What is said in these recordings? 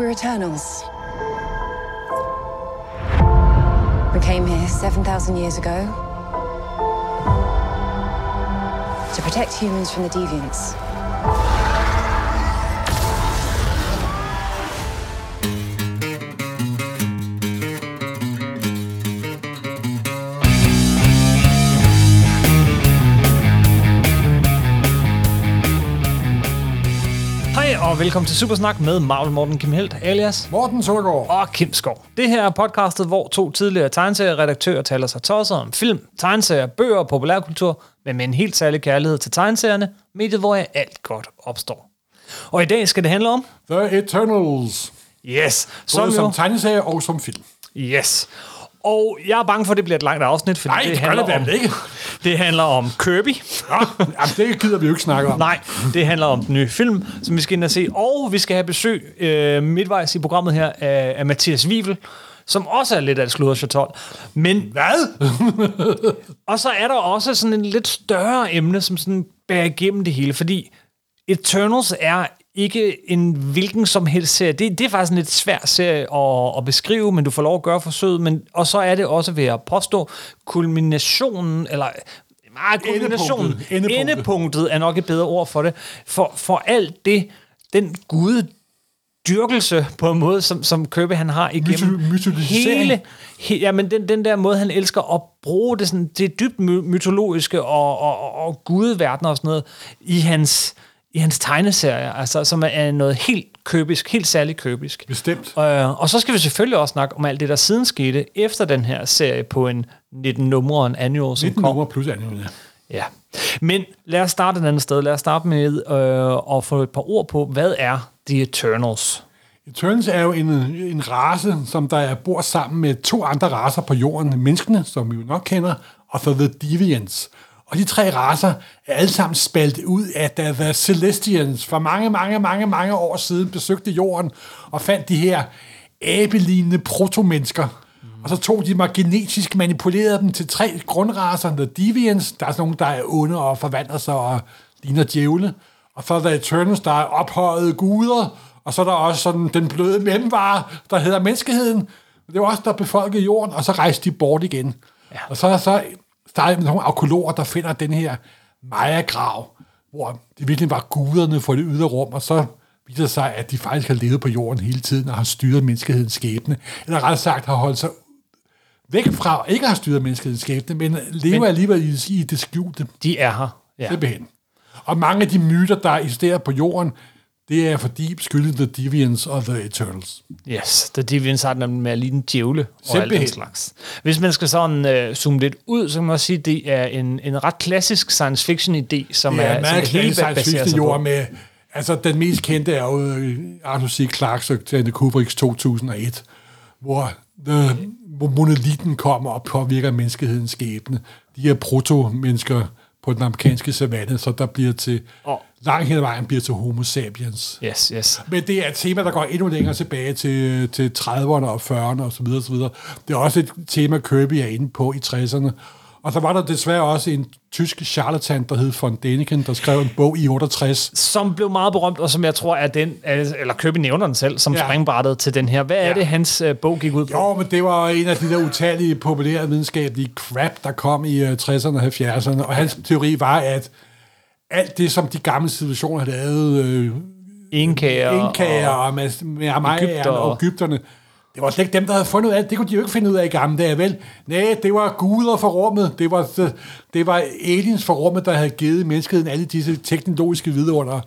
We're Eternals. We came here 7,000 years ago to protect humans from the deviants. Velkommen til Supersnak med Marvel Morten Kim Helt, alias Morten Søndergaard. og Kim Skov. Det her er podcastet, hvor to tidligere tegneserieredaktører taler sig tosser om film, tegneserier, bøger og populærkultur, men med en helt særlig kærlighed til tegneserierne, mediet, hvor alt godt opstår. Og i dag skal det handle om... The Eternals. Yes, Både som som jo... tegneserie og som film. Yes. Og jeg er bange for, at det bliver et langt afsnit, fordi Nej, det, det handler det om, ikke. det handler om Kirby. Ja, jamen, det gider vi jo ikke snakke om. Nej, det handler om den nye film, som vi skal ind og se. Og vi skal have besøg øh, midtvejs i programmet her af, af Mathias Wivel, som også er lidt af et sludderchatol. Men, Hvad? og så er der også sådan en lidt større emne, som sådan bærer igennem det hele, fordi Eternals er ikke en hvilken som helst serie. Det, det er faktisk en lidt svær serie at, at beskrive, men du får lov at gøre forsøget. Men, og så er det også ved at påstå kulminationen, eller nej, kulminationen, Endepunktet. Endepunktet. endepunktet er nok et bedre ord for det, for, for alt det, den gude dyrkelse på en måde, som, som Kirby han har igennem hele, he, ja, men den, den der måde, han elsker at bruge det, sådan, det dybt my- mytologiske og, og, og, og gudeverdener og sådan noget i hans, i hans tegneserier, altså, som er noget helt købisk, helt særligt købisk. Bestemt. Øh, og så skal vi selvfølgelig også snakke om alt det, der siden skete efter den her serie på en 19 numre en annual, som 19 kom. nummer plus annual, ja. Ja. Men lad os starte et andet sted. Lad os starte med øh, at få et par ord på, hvad er The Eternals? Eternals er jo en, en race, som der er bor sammen med to andre racer på jorden. Menneskene, som vi jo nok kender, og så The Deviants. Og de tre racer er alle sammen spaltet ud af, da The Celestians for mange, mange, mange, mange år siden besøgte jorden og fandt de her abelignende protomennesker. Og så tog de mig genetisk manipulerede dem til tre grundracer. The Deviants, der er sådan nogle, der er onde og forvandler sig og ligner djævle. Og så er der Eternals, der er ophøjede guder. Og så er der også sådan den bløde mellemvare, der hedder menneskeheden. Det var også der befolkede jorden, og så rejste de bort igen. Ja. Og så er så startet med nogle arkeologer, der finder den her Maya-grav, hvor det virkelig var guderne for det ydre rum, og så viser det sig, at de faktisk har levet på jorden hele tiden og har styret menneskehedens skæbne. Eller rettere sagt har holdt sig væk fra ikke have styret menneskehedens skæbne, men lever men, alligevel i, i det skjulte. De er her. Ja. Simpelthen. Og mange af de myter, der eksisterer på jorden, det er fordi skyldes The Deviants og The Eternals. Yes, The Deviants har den med at ligne en djævle og alt den slags. Hvis man skal sådan uh, zoome lidt ud, så kan man også sige, at det er en, en ret klassisk science fiction idé, som Det er er, som hele klassisk science fiction jord på. med, altså den mest kendte er jo øh, Arthur C. Clarke's Stanley Kubricks 2001, hvor, the, hvor monolitten kommer og påvirker menneskehedens skæbne. De her proto-mennesker på den amerikanske savanne, så der bliver til, Og- langt hen ad vejen bliver til homo sapiens. Yes, yes. Men det er et tema, der går endnu længere tilbage til, til 30'erne og 40'erne osv. osv. Det er også et tema, Kirby er inde på i 60'erne. Og så var der desværre også en tysk charlatan, der hed von Däniken, der skrev en bog i 68. Som blev meget berømt, og som jeg tror er den, eller Kirby nævner den selv, som ja. Springbrættet til den her. Hvad er Ja. det, hans uh, bog gik ud på? Jo, men det var en af de der utallige populære videnskabelige crap, der kom i øh, 60'erne og 70'erne. Og hans teori var, at alt det, som de gamle civilisationer havde lavet, øh, Inkager. Inkaer og- og, med, med Amajerne Egypter og og- Ægypterne. Det var slet ikke dem, der havde fundet ud af det. Det kunne de jo ikke finde ud af i gamle dage, vel? Nej, det var guder for rummet. Det var, det var aliens for rummet, der havde givet menneskeheden alle disse teknologiske vidunder.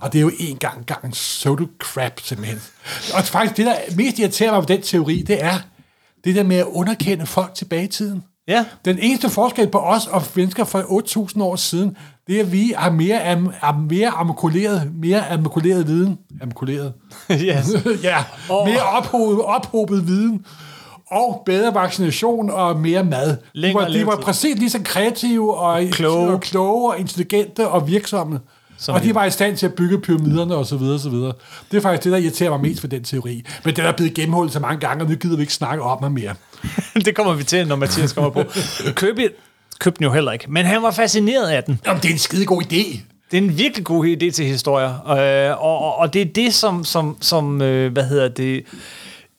Og det er jo en gang gang pseudo crap, simpelthen. Og faktisk, det der mest irriterer mig ved den teori, det er det der med at underkende folk tilbage i tiden. Ja. Den eneste forskel på os og mennesker for 8.000 år siden, det er, at vi har mere, am, am, mere amakuleret, mere amakuleret viden. Amakuleret. yes. ja, Og- mere ophobet, ophobet viden. Og bedre vaccination og mere mad. De Længere var, de var præcis lige så kreative og Kloge. og, kloge og intelligente og virksomme. Som og de var i stand til at bygge pyramiderne og så videre, og så videre. Det er faktisk det, der irriterer mig mest ved den teori. Men den er blevet gennemholdt så mange gange, og nu gider vi ikke snakke om ham mere. det kommer vi til, når Mathias kommer på. Kirby købte den jo heller ikke, men han var fascineret af den. Jamen, det er en skide god idé. Det er en virkelig god idé til historier, øh, og, og, og det er det, som, som, som øh, hvad hedder det,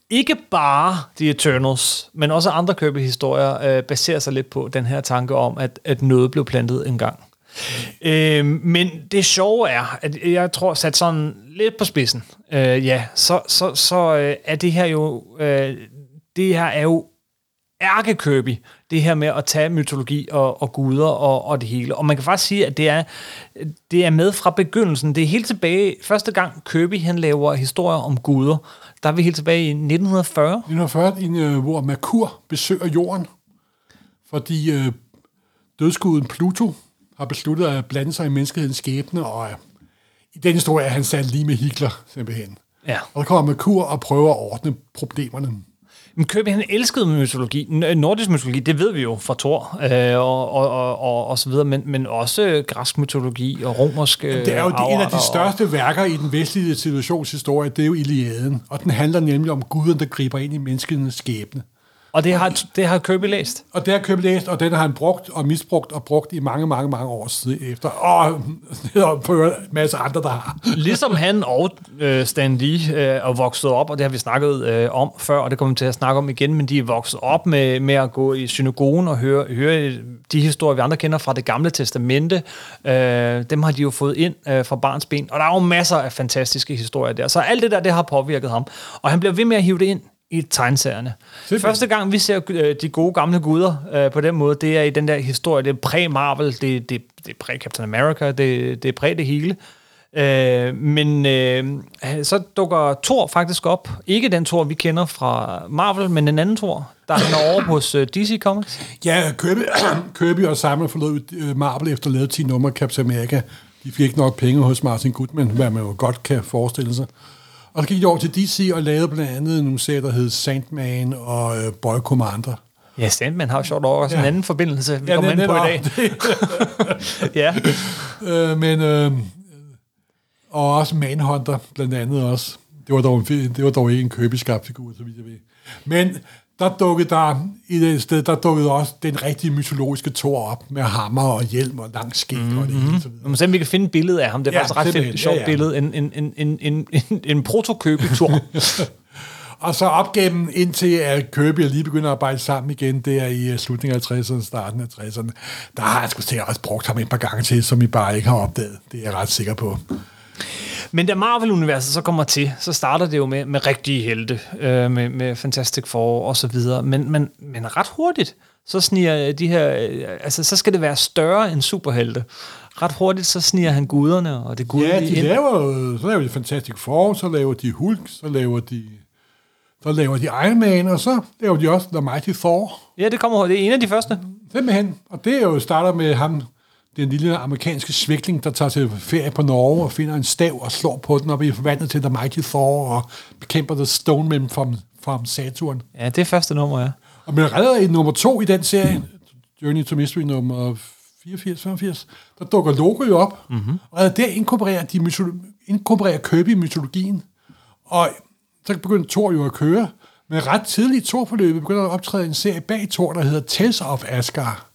ikke bare The Eternals, men også andre Kirby-historier øh, baserer sig lidt på den her tanke om, at, at noget blev plantet en gang. Øh, men det sjove er, at jeg tror, sat sådan lidt på spidsen, øh, ja, så, så, så øh, er det her jo, øh, det her er jo ærke det her med at tage mytologi og, og guder og, og det hele. Og man kan faktisk sige, at det er, det er med fra begyndelsen. Det er helt tilbage, første gang Kirby han laver historier om guder, der er vi helt tilbage i 1940. 1940, hvor Merkur besøger jorden, fordi øh, dødskuden Pluto har besluttet at blande sig i menneskehedens skæbne, og øh, i den historie er han sat lige med Hitler, simpelthen. Ja. Og der kommer Merkur og prøver at ordne problemerne. Men Kirby, han elskede mytologi. Nordisk mytologi, det ved vi jo fra Thor øh, og, og, og, og, og så videre, men, men også græsk mytologi og romersk øh, Det er jo de, en af de største og... værker i den vestlige civilisationshistorie, det er jo Iliaden. Og den handler nemlig om guden, der griber ind i menneskenes skæbne. Og det har, det har Kirby læst? Og det har Kirby læst, og den har han brugt og misbrugt og brugt i mange, mange, mange år siden efter. Og på en masse andre, der har. Ligesom han og øh, Stan Lee øh, er vokset op, og det har vi snakket øh, om før, og det kommer vi til at snakke om igen, men de er vokset op med, med at gå i synagogen og høre, høre de historier, vi andre kender fra det gamle testamente. Øh, dem har de jo fået ind øh, fra barns ben, og der er jo masser af fantastiske historier der. Så alt det der, det har påvirket ham. Og han bliver ved med at hive det ind i tegneserierne. Første gang, vi ser øh, de gode gamle guder øh, på den måde, det er i den der historie, det er præ-Marvel, det, det, det er præ-Captain America, det, det er præ det hele. Øh, men øh, så dukker Thor faktisk op. Ikke den Thor, vi kender fra Marvel, men en anden Thor, der er over hos øh, DC Comics. Ja, Kirby, Kirby og Simon forlod uh, Marvel efter lavet 10 numre Captain America. De fik ikke nok penge hos Martin Goodman, hvad man jo godt kan forestille sig. Og så gik de over til DC og lavede blandt andet nogle serier, der hed Sandman og øh, Boy Commander. Ja, Sandman har jo sjovt over ja. en anden forbindelse, vi ja, kommer ind på i dag. ja. Øh, men, øh, og også Manhunter, blandt andet også. Det var dog, en, det var dog ikke en købeskabt figur, så vidt jeg ved. Men der dukkede der i det sted, der dukkede også den rigtige mytologiske Thor op med hammer og hjelm og lang skæg mm-hmm. og det hele. Så videre. Men vi kan finde et billede af ham. Det er ja, faktisk ret fedt, sjovt ja, ja. billede. En, en, en, en, en, en, en protokøbe Thor. og så op gennem indtil at Kirby lige begynder at arbejde sammen igen, det er i øh, slutningen af 60'erne, starten af 60'erne. Der har jeg sgu også brugt ham et par gange til, som I bare ikke har opdaget. Det er jeg ret sikker på. Men da Marvel-universet så kommer til, så starter det jo med, med rigtige helte, øh, med, med Fantastic Four og så videre. Men, men, men ret hurtigt, så sniger de her, øh, altså så skal det være større end superhelte. Ret hurtigt, så sniger han guderne og det gudelige Ja, de ind. laver, så laver de Fantastic Four, så laver de Hulk, så laver de så laver de Iron Man, og så laver de også The Mighty Thor. Ja, det kommer det er en af de første. Simpelthen. Og det er jo starter med ham, den lille amerikanske svikling, der tager til ferie på Norge og finder en stav og slår på den og bliver forvandlet til The Mighty Thor og bekæmper The Stone Man fra, fra Saturn. Ja, det er første nummer, ja. Og man redder i nummer to i den serie, Journey to Mystery nummer 84, 85, der dukker Logo jo op, mm-hmm. og der inkorporerer, de mytolo- inkorporerer Kirby mytologien. Og så begynder Thor jo at køre, men ret tidligt i Thor-forløbet begynder at optræde en serie bag Thor, der hedder Tales of Asgard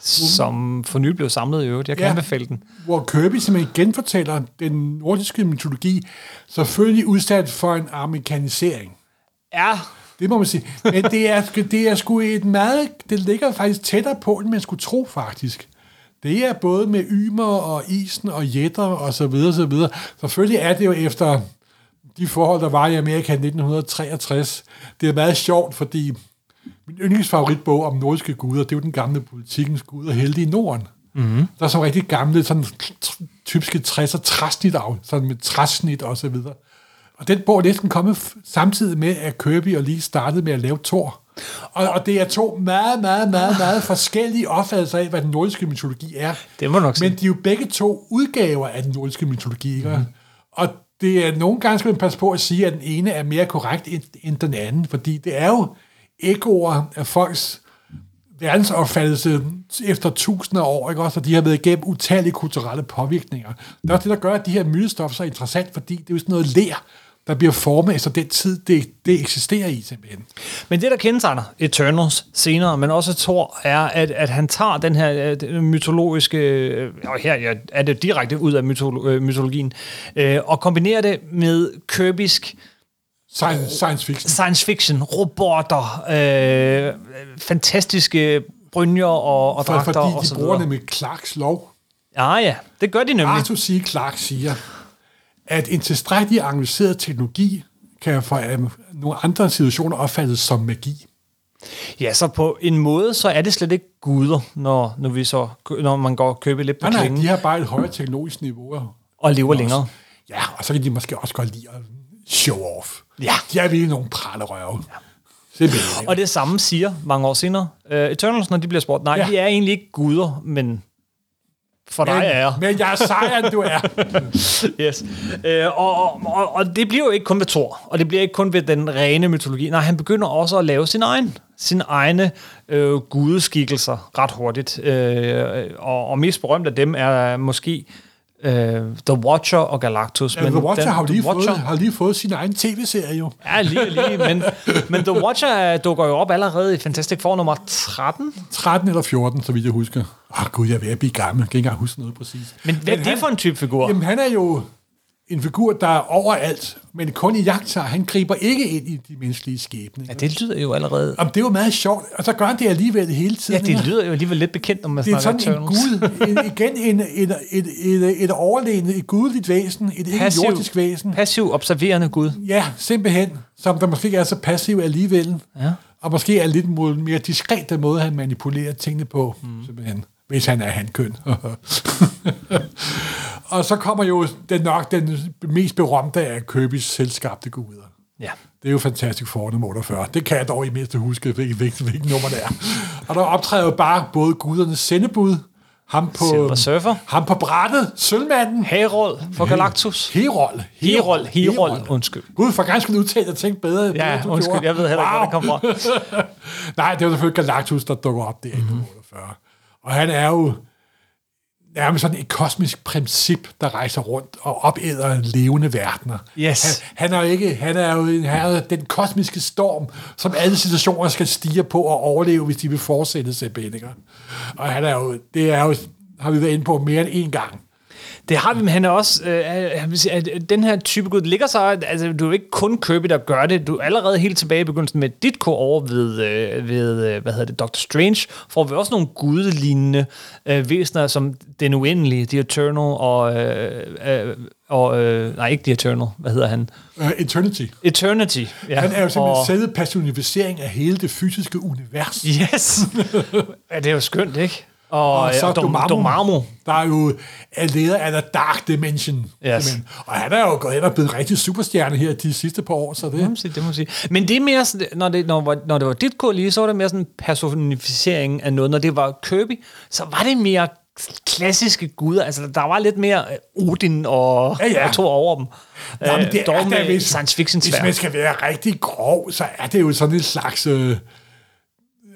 som for nylig blev samlet i øvrigt. Jeg kan ja, anbefale den. Hvor Kirby simpelthen genfortæller den nordiske mytologi, selvfølgelig udsat for en amerikanisering. Ja. Det må man sige. Men det er, det er sgu et meget... Det ligger faktisk tættere på, end man skulle tro, faktisk. Det er både med Ymer og isen og jætter og så videre, så videre. Selvfølgelig er det jo efter de forhold, der var i Amerika i 1963. Det er meget sjovt, fordi min yndlingsfavoritbog om nordiske guder, det er jo den gamle politikens guder, helte i Norden. Mm-hmm. Der er så rigtig gamle, sådan typiske 60'er træsnit af, sådan med træsnit og så videre. Og den bog er næsten kommet samtidig med, at Kirby og lige startede med at lave Thor. Og, og det er to meget, meget, meget, meget forskellige opfattelser af, hvad den nordiske mytologi er. Det må nok sige. Men de er jo begge to udgaver af den nordiske mytologi. Mm. Og det er nogle gange, skal man passe på at sige, at den ene er mere korrekt end, end den anden, fordi det er jo ekoer af folks verdensopfattelse efter tusinder af år, ikke også? Og de har været igennem utallige kulturelle påvirkninger. Det er også det, der gør, at de her mytestoffer så interessant, fordi det er jo sådan noget lær, der bliver formet efter den tid, det, det eksisterer i simpelthen. Men det, der kendetegner Eternals senere, men også Thor, er, at, at han tager den her øh, den mytologiske, øh, og her ja, er det direkte ud af mytolo, øh, mytologien, øh, og kombinerer det med købisk Science, science fiction. science fiction, robotter, øh, fantastiske brynjer og, og For, dragter fordi og de så bruger nemlig Clarks lov. Ja, ja, det gør de nemlig. Arthur C. Clarke siger, at en tilstrækkelig analyseret teknologi kan for um, nogle andre situationer opfattes som magi. Ja, så på en måde, så er det slet ikke guder, når, når, vi så, når man går og køber lidt på Nej, nej, klingen de har bare et højere teknologisk niveau. og lever længere. Ja, og så kan de måske også godt lide at show off. Ja. De er virkelig nogle pralerøve. Ja. Simpelthen. Og det samme siger mange år senere. Uh, Eternals, når de bliver spurgt, nej, ja. De er egentlig ikke guder, men for dig er jeg. Men jeg er sejere, end du er. Yes. Øh, og, og, og, og det bliver jo ikke kun ved Thor, og det bliver ikke kun ved den rene mytologi. Nej, han begynder også at lave sin egen, sin egne øh, gudeskikkelser ret hurtigt. Øh, og, og mest berømt af dem er måske øh, The Watcher og Galactus. Ja, The Watcher den- har lige, The Watcher, fået, har lige fået sin egen tv-serie jo. Ja, lige, lige. Men, men The Watcher øh, dukker jo op allerede i Fantastic Four nummer 13. 13 eller 14, så vidt jeg husker. Åh oh, gud, jeg er ved at blive gammel. Jeg kan ikke engang huske noget præcis. Men hvad er det han- for en type figur? Jamen, han er jo en figur, der er overalt, men kun i jagter. Han griber ikke ind i de menneskelige skæbne. Ja, det lyder jo allerede... Jamen, det er jo meget sjovt, og så gør han det alligevel hele Ja, tiden. det ikke? lyder jo alligevel lidt bekendt, når man det er snakker sådan en gud, en, igen en, et, et, et, et overlegne, et gudeligt væsen, et ikke Passiv, jordisk væsen. passiv observerende gud. Ja, simpelthen, som der måske ikke er så passiv alligevel. Ja. Og måske er lidt mere diskret den måde, han manipulerer tingene på, mm. simpelthen. Hvis han er hankøn. og så kommer jo den nok den mest berømte af Kirby's selvskabte guder. Ja. Det er jo fantastisk for nummer 48. Det kan jeg dog i mindste huske, hvilket, hvilket, hvilket nummer det er. Og der optræder jo bare både gudernes sendebud, ham på, Silver Surfer. ham på brættet, sølvmanden, Herold for Galactus. Herold. Herold, Herold, undskyld. Gud, for ganske udtalt, jeg tænkte bedre. bedre, Ja, du undskyld, gjorde. jeg ved heller ikke, hvor det kom fra. Nej, det er jo selvfølgelig Galactus, der dukker op der i Mhm. mm-hmm. 48. Og han er jo nærmest sådan et kosmisk princip, der rejser rundt og opæder levende verdener. Yes. Han, han er jo ikke, han er jo en, han er den kosmiske storm, som alle situationer skal stige på og overleve, hvis de vil fortsætte ikke? Og han er jo, det er jo, har vi været inde på mere end én gang. Det har vi, men han er også, øh, sige, at den her type gud ligger så, altså du er ikke kun Kirby, der gør det, du er allerede helt tilbage i begyndelsen med dit ko over ved, øh, ved øh, hvad hedder det, Doctor Strange, får vi også nogle gudelignende øh, væsener, som den uendelige, The Eternal, og, øh, øh, og øh, nej, ikke The Eternal, hvad hedder han? Uh, Eternity. Eternity. Ja, Han er jo simpelthen og, selve personificering af hele det fysiske univers. Yes! ja, det er jo skønt, ikke? Og, Og så og Dom, Dormammu, Dormammu. der er jo er leder af The Dark Dimension. Yes. simpelthen. Og han er jo gået hen og blevet rigtig superstjerne her de sidste par år, så det... Det må sige, det må sige. Men det er mere, sådan- når det, når, når det var dit kår lige, så var det mere sådan en personificering af noget. Når det var Kirby, så var det mere klassiske guder. Altså, der var lidt mere øh, Odin og, Ja, ja. og to over dem. Jamen, Øh, det dog er med hvis, science fiction hvis man skal være rigtig grov, så er det jo sådan en slags øh,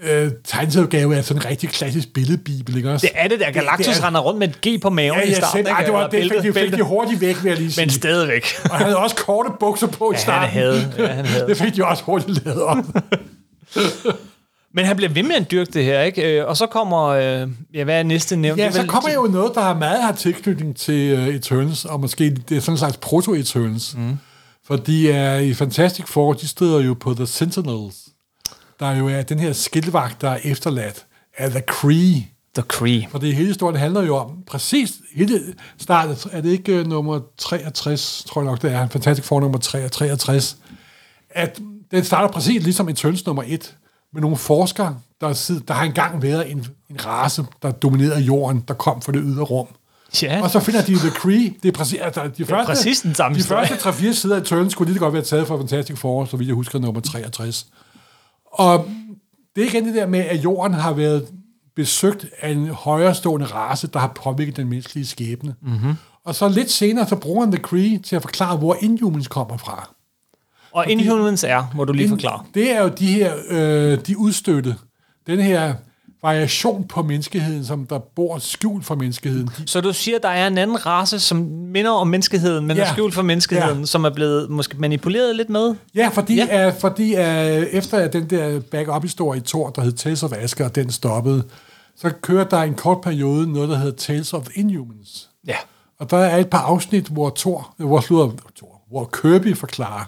øh, tegneserieudgave af sådan en rigtig klassisk billedbibel, ikke også? Det er det der. Galactus det er- render rundt med et G på maven Ja, i ja, starten. selv, ej, det, var, det fik, bælte- fik de hurtigt væk, vil jeg lige sige. Men stadigvæk. Og han havde også korte bukser på i Ja, han starten. havde. Ja, han havde. Det fik de også hurtigt lavet op. Men han bliver ved med at dyrke det her, ikke? Øh, Og så kommer, øh, ja, hvad er næste nævnt? Ja, er så kommer jo noget, der har meget har tilknytning til uh, Eternals, og måske det er sådan en slags proto-Eternals. Mm. For de er i Fantastic Four, de støder jo på The Sentinels, der jo er den her skildvagt, der er efterladt af The Kree. The Kree. For det hele historien handler jo om, præcis hele starten, er det ikke uh, nummer 63, tror jeg nok det er, Fantastic Four nummer 3, 63, at den starter præcis ligesom Eternals nummer 1, med nogle forskere, der, sidder, der har engang været en, en race, der dominerede jorden, der kom fra det ydre rum. Ja. Og så finder de The Kree. Det er præcis, altså, de første, præcis den samme De første 3-4 sider af Eternals skulle lige godt være taget fra Fantastic Four, så vidt jeg husker nummer 63. Og det er igen det der med, at jorden har været besøgt af en højrestående race, der har påvirket den menneskelige skæbne. Mhm. Mm-hmm. Og så lidt senere, så bruger han The Kree til at forklare, hvor Inhumans kommer fra. Og Inhumans er, må du lige forklare. Det er jo de her, øh, de udstødte. Den her variation på menneskeheden, som der bor skjult for menneskeheden. De, Så du siger, der er en anden race, som minder om menneskeheden, men ja. er skjult for menneskeheden, Ja. som er blevet måske manipuleret lidt med? ja, fordi, Ja. Uh, fordi uh, efter at den der backup-historie i Thor, der hed Tales of Asgard, den stoppede, så kører der en kort periode noget, der hedder Tales of Inhumans. Ja. Og der er et par afsnit, hvor Thor, hvor, slutter, Thor, hvor Kirby forklarer,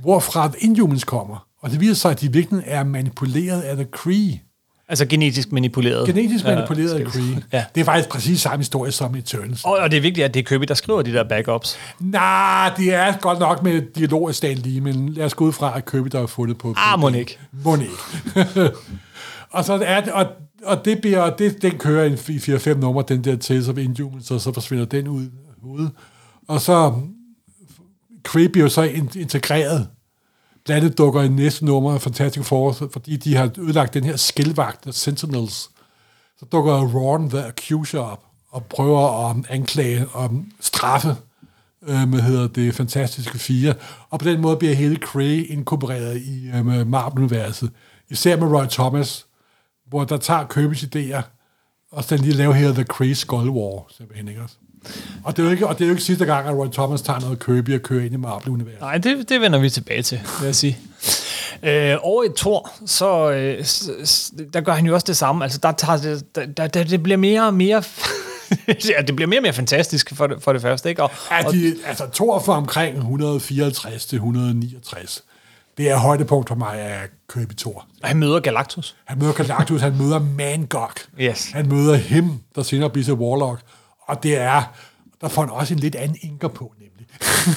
hvorfra Inhumans kommer. Og det viser sig, at de virkelig er manipuleret af The Kree. Altså genetisk manipuleret. Genetisk manipuleret Ja, Kree. Ja. Det er faktisk præcis samme historie som Eternals. Og, og det er vigtigt, at det er Kirby, der skriver de der backups. Nej, det er godt nok med dialog af Stan Lee, men lad os gå ud fra, at Kirby, der er fundet på... Ah, mon ikke. Må ikke. og så er det, og, og det bliver, det, den kører i 4-5 numre, den der Tales of Inhumans, og så forsvinder den ud. ud. Og så Kree bliver så in- integreret. Blandt andet dukker i næste nummer af Fantastic Four, fordi de har ødelagt den her skilvagt Sentinels. Så dukker Ron the Accuser op og prøver at anklage og straffe øh, hvad hedder det, Fantastiske Fire. Og på den måde bliver hele Kree inkorporeret i øh, Marvel-universet. Især med Roy Thomas, hvor der tager købes idéer, og så lige lave her The Kree Skull War, simpelthen, ikke også? Og det, er jo ikke, og det er jo ikke sidste gang, at Roy Thomas tager noget Kirby og kører ind i Marvel-universet. Nej, det, det vender vi tilbage til, vil jeg sige. Øh, over i Thor, så øh, der gør han jo også det samme. Altså, der tager det, der, der, der, det bliver mere og mere... ja, det bliver mere og mere fantastisk for det, for det første, ikke? Og, Ja, de, altså Thor fra omkring 154 til 169. Det er højdepunkt for mig af Kirby Thor. han møder Galactus. Han møder Galactus, han møder Mangok. Yes. Han møder him, der senere bliver til Warlock. Og det er, der får han også en lidt anden inker på, nemlig.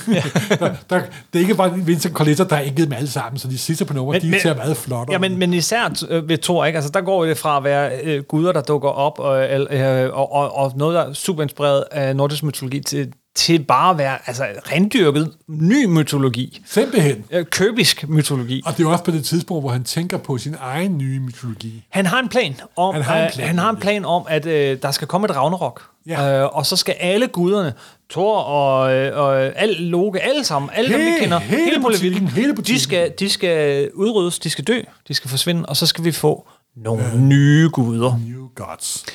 der, der, det er ikke bare Vincent Coletta, der har inket dem alle sammen, så de sidste på nummer, Men- de men- ser meget flotte. Ja, men, men især øh, ved Thor, ikke? Altså, der går det fra at være øh, guder, der dukker op, og, øh, og, og, og noget, der er super inspireret af nordisk mytologi, til, til bare at være altså, rendyrket ny mytologi. Simpelthen. Øh, købisk mytologi. Og det er også på det tidspunkt, hvor han tænker på sin egen nye mytologi. Han har en plan om, Han har en øh, plan, han har en plan om at øh, der skal komme et Ragnarok. Ja. Øh, og så skal alle guderne, Thor og, øh, og al Loke, alle sammen, alle dem, vi Hele- kender, hele Molevitten, butikken, hele de butikken. skal, de skal udryddes, de skal dø, de skal forsvinde, og så skal vi få nogle øh. nye guder. New Gods.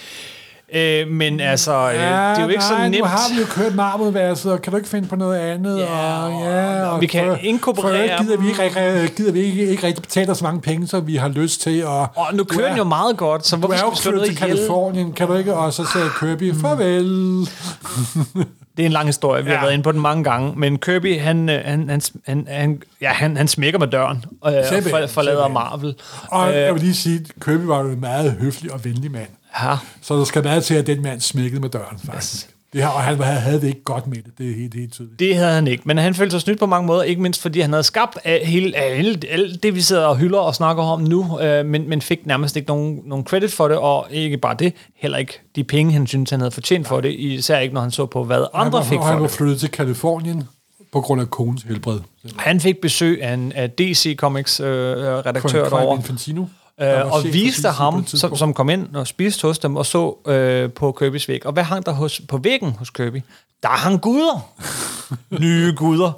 Øh, men altså, øh, det er jo ikke nej, så nemt. nu har vi jo kørt marmudværelset, og kan du ikke finde på noget andet? Ja, og, ja, og vi kan for, inkorporere For gider vi ikke, gider vi ikke, ikke rigtig betale så mange penge, som vi har lyst til. Og, Og nu kører den jo meget godt, så hvorfor skal vi slå noget til? Kalifornien, kan du ikke? Og så sagde Kirby, farvel. Det er en lang historie, vi ja. har Ja. været inde på den mange gange, men Kirby, han, øh, han, han, han, han, ja, han, han smækker med døren øh, og forlader. Marvel. Og Øh, jeg vil lige sige, at Kirby var jo en meget høflig og venlig mand. Ja. Så der skal meget til, at den mand smækkede med døren, faktisk. Det her, og han havde, det ikke godt med det, det er helt, helt tydeligt. Det havde han ikke, men han følte sig snydt på mange måder, ikke mindst fordi han havde skabt af hele, af alt det, vi sidder og hylder og snakker om nu, øh, men, men fik nærmest ikke nogen, nogen credit for det, og ikke bare det, heller ikke de penge, han synes, han havde fortjent for det, især ikke, når han så på, hvad Han andre var, fik og han for var det. flyttet til Kalifornien på grund af konens helbred. Han fik besøg af en af DC Comics øh, redaktør Crime derovre, Infantino. Øh, og viste ham, som, som kom ind og spiste hos dem, og så øh, på Kirby's væg. Og hvad hang der hos, på væggen hos Kirby? Der hang guder. Nye guder.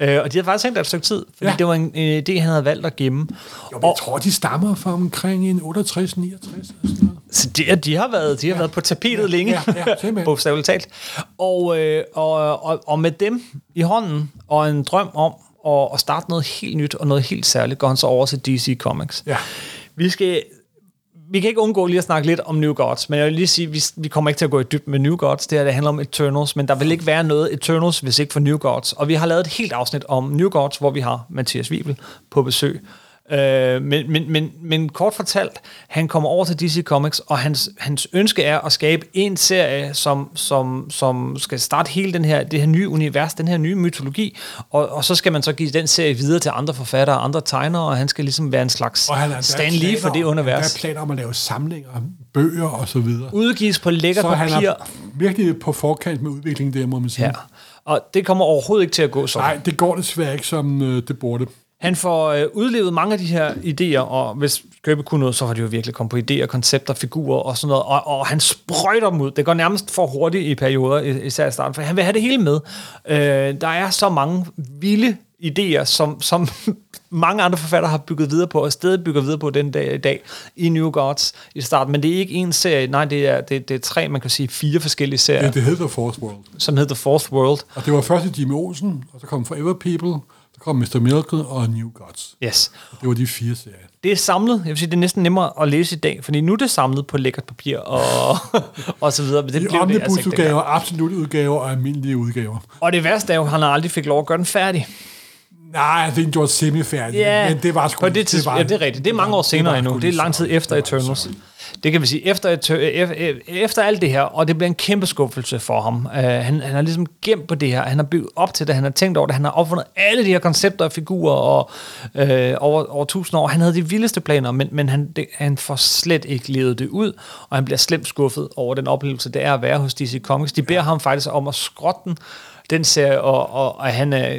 Øh, og de havde faktisk der et stykke tid, fordi ja. Ja. det var en en idé, han havde valgt at gemme. Jo, men jeg tror, de stammer fra omkring en 68-69 eller sådan noget. Så de, er- de har været, de har været på tapetet længe, ja, ja, bogstaveligt talt. Og, øh, og, og, og med dem i hånden, og en drøm om at, at starte noget helt nyt og noget helt særligt, går han så over til DC Comics. Ja. Vi skal vi kan ikke undgå lige at snakke lidt om New Gods, men jeg vil lige sige, at vi, vi kommer ikke til at gå i dybden med New Gods. Det her det handler om Eternals, men der vil ikke være noget Eternals, hvis ikke for New Gods. Og vi har lavet et helt afsnit om New Gods, hvor vi har Mathias Wiebel på besøg. Øh, men, men, men, men kort fortalt, han kommer over til DC Comics, og hans, hans ønske er at skabe en serie, som, som, som skal starte hele den her, det her nye univers, den her nye mytologi, og, og så skal man så give den serie videre til andre forfattere, andre tegnere, og han skal ligesom være en slags Og han har stand lige for det univers. er planer om at lave samlinger, bøger og så videre. Udgives på lækker Så han papir. er virkelig på forkant med udviklingen der, må man sige. Ja. Og det kommer overhovedet ikke til at gå sådan. Nej, det går desværre ikke, som øh, det burde. Han får øh, udlevet mange af de her idéer, og hvis Købe kunne noget, så har de jo virkelig kommet på idéer, koncepter, figurer og sådan noget, og, og han sprøjter dem ud. Det går nærmest for hurtigt i perioder, især i starten, for han vil have det hele med. Øh, der er så mange vilde idéer, som, som mange andre forfattere har bygget videre på, og stadig bygger videre på den dag i dag, i New Gods i starten. Men det er ikke en serie, nej, det er, det, det er tre, man kan sige, fire forskellige serier, Det, det hedder Fourth World. som hedder The Fourth World. Og det var først i Jimmy Olsen, og så kom Forever People, kom Mr. Miracle og New Gods. Yes. Det var de fire serier. Det er samlet, jeg vil sige, det er næsten nemmere at læse i dag, fordi nu er det samlet på lækkert papir og, og så videre. Men det De blev altså omnibusudgaver, absolut udgaver og almindelige udgaver. Og det værste er jo, at han aldrig fik lov at gøre den færdig. Nej, det er gjort semi-færdig, Ja, men det var sgu... på det tidspunkt, var- ja, det er rigtigt. Det er mange år senere endnu. Det er lang tid efter Det Eternals. Det kan vi sige, efter, Eter- e- e- efter alt det her, og det bliver en kæmpe skuffelse for ham. Uh, han, han har ligesom gemt på det her, han har bygget op til det, han har tænkt over det, han har opfundet alle de her koncepter og figurer og, uh, over, over tusind år. Han havde de vildeste planer, men, men han, det, han får slet ikke levet det ud, og han bliver slemt skuffet over den oplevelse, det er at være hos DC Comics. De beder ham faktisk om at skrotte den, den serie, og, og, og han er,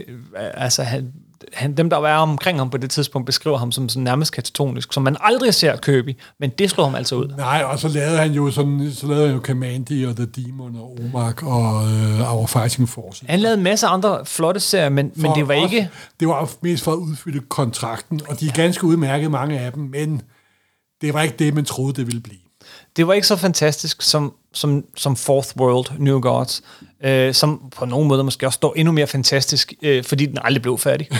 altså han, han, dem, der var omkring ham på det tidspunkt, beskriver ham som sådan nærmest katatonisk, som man aldrig ser Kirby, men det slår ham altså ud. Nej, og så lavede han jo sådan, så lavede han jo Kamandi og The Demon og Omak og uh, Our Fighting Force. Han lavede en masse andre flotte serier, men, men det var ikke... Det var mest for at udfylde kontrakten, og de er ganske udmærket, mange af dem, men det var ikke det, man troede, det ville blive. Det var ikke så fantastisk som, som, som Fourth World, New Gods, øh, som på nogen måde måske også står endnu mere fantastisk, øh, fordi den aldrig blev færdig.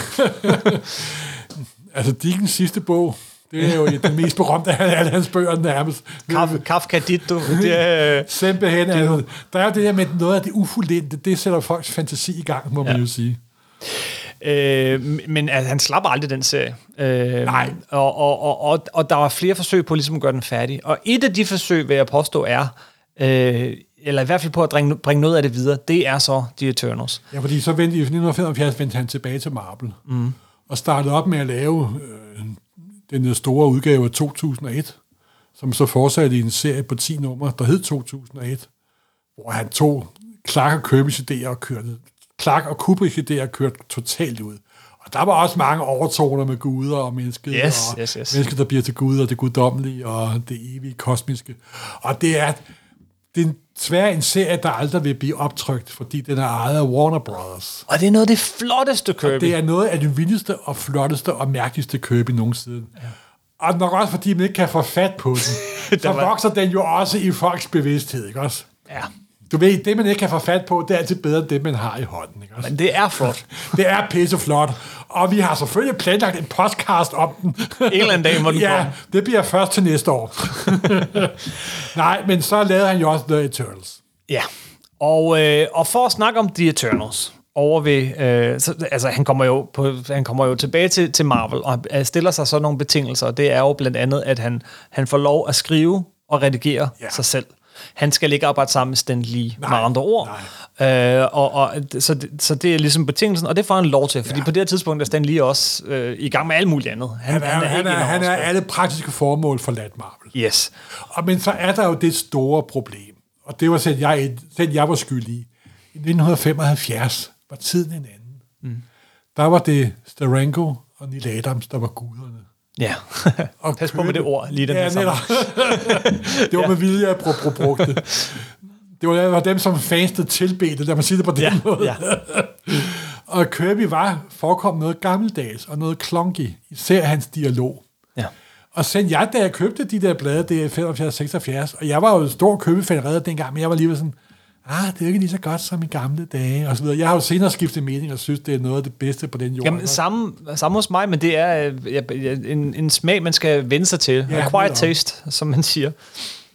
Altså, Dickens sidste bog, det er jo den mest berømte af alle hans bøger nærmest. Kaf, Kafka Ditto, det er... Øh, Simpelthen, altså, der er jo det her med noget af det ufuldendte, det sætter folks fantasi i gang, må man Ja. jo sige. Øh, men altså, han slapper aldrig den serie. Øh, Nej. Og, og, og, og, og der var flere forsøg på ligesom at gøre den færdig. Og et af de forsøg, vil jeg påstå, er, øh, eller i hvert fald på at bringe, bringe noget af det videre, det er så The Eternals. Ja, fordi så vendte i 1975 vendte han tilbage til Marvel, mm. og startede op med at lave øh, den store udgave af 2001, som så fortsatte i en serie på 10 numre, der hed 2001, hvor han tog Clark og Kirby's idéer og kørte, Clark og Kubricks idéer og kørte totalt ud. Og der var også mange overtoner med guder og mennesket, Yes, og yes, yes. mennesket, der bliver til Gud, og det guddommelige, og det evige kosmiske. Og det er, det er desværre en serie, der aldrig vil blive optrykt, fordi den er ejet af Warner Brothers. Og det er noget af det flotteste Kirby. Det er noget af det vildeste og flotteste og mærkeligste Kirby nogensinde. Ja. Og nok også, fordi man ikke kan få fat på den, så var- vokser den jo også i folks bevidsthed, ikke også? Ja, Du ved, det man ikke kan få fat på, det er altid bedre end det, man har i hånden, ikke men det er flot. Det er pisseflot. Og vi har selvfølgelig planlagt en podcast om den. En eller anden dag må den Ja, komme. det bliver først til næste år. Nej, men så lavede han jo også The Eternals. Ja, og, øh, og for at snakke om The Eternals, over ved, øh, så, altså han kommer jo, på, han kommer jo tilbage til, til Marvel, og han stiller sig så nogle betingelser, og det er jo blandt andet, at han, han får lov at skrive og redigere ja. sig selv. Han skal ikke arbejde sammen med Stan Lee, med andre ord. Øh, og, og, så, det, så det er ligesom betingelsen, og det får han lov til, fordi Ja. på det her tidspunkt er Stan Lee også øh, i gang med alt muligt andet. Han er, han er, han er, han er alle praktiske formål for Lat Marvel. Yes. Og, men så er der jo det store problem, og det var selv jeg, selv jeg var skyldig i. I 1975 var tiden en anden. Mm. Der var det Steranko og Neil Adams, der var guderne. Ja. Og Pas på med det ord, lige den ja, her sammen. det var med vilje, at jeg brugte det. Det var, det var dem, som fansene tilbedte, lad mig sige det på den Ja, måde. ja. Og Kirby var forekom noget gammeldags og noget klonky, især hans dialog. ja. Og selv jeg, da jeg købte de der blade, det er 75-76, og jeg var jo en stor købefan allerede dengang, men jeg var lige sådan, ah, det er jo ikke lige så godt som i gamle dage, og så videre. Jeg har jo senere skiftet mening og synes, det er noget af det bedste på den jord. Jamen, samme, samme hos mig, men det er øh, en, en smag, man skal vende sig til. Ja, Acquired netop. taste, som man siger.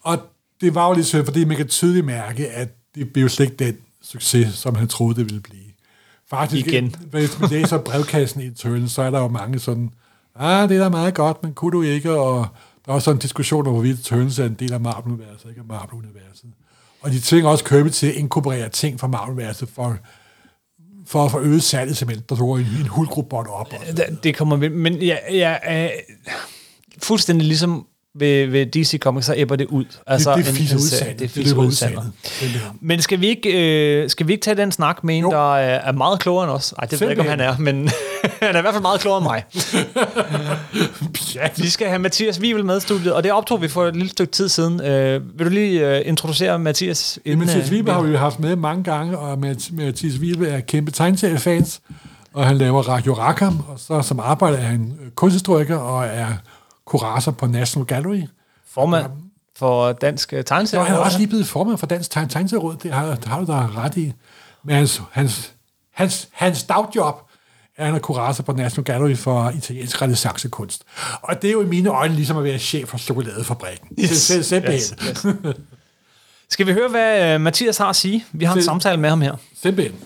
Og det var jo lidt synd, fordi man kan tydeligt mærke, at det blev slet ikke den succes, som han troede, det ville blive. Faktisk, Igen. hvis man læser brevkassen i Eternal, så er der jo mange sådan, ah, det er da meget godt, men kunne du ikke? Og der er også sådan en diskussion om, hvorvidt Eternals er en del af Marvel-universet, ikke af Marvel-universet. Og de tvinger også Kirby til at inkorporere ting fra Marvel-verset for, for at få øget salget, simpelthen. Der tog en, en hulgrobot op. Og, Det, kommer med, men jeg, jeg er fuldstændig ligesom ved, ved DC Comics, så æbber det ud. Altså, det, det en- fiser en ud serie. sandet. Det Det fiser løber ud ud sandet. sandet. Men skal vi, ikke, øh, skal vi ikke tage den snak med en, Jo. der er, er meget klogere end os? Nej, det ved jeg ikke, om han er, men han er i hvert fald meget klogere end mig. Ja, Vi skal have Mathias Wivel med i studiet, og det optog vi for et lille stykke tid siden. Øh, vil du lige øh, introducere Mathias? Jamen, Mathias øh, Wiebe har vi jo haft med mange gange, og Math- Mathias Wiebe er kæmpe tegneseriefans, og han laver Radio Rackham, og så som arbejder er han øh, kunsthistoriker og er kurator på National Gallery. Formand for Dansk øh, Så Tegneserie. han er også lige blevet formand for Dansk Tegn- Tegneserieråd, det har, det har du da ret i. Men hans, hans, hans, hans dagjob er han er kurator på National Gallery for italiensk renaissancekunst. Og det er jo i mine øjne ligesom at være chef for chokoladefabrikken. Yes. Sim- Simpelthen. Yes, yes. Skal vi høre, hvad øh, Mathias har at sige? Vi har en Sim- samtale med ham her. Simpelthen.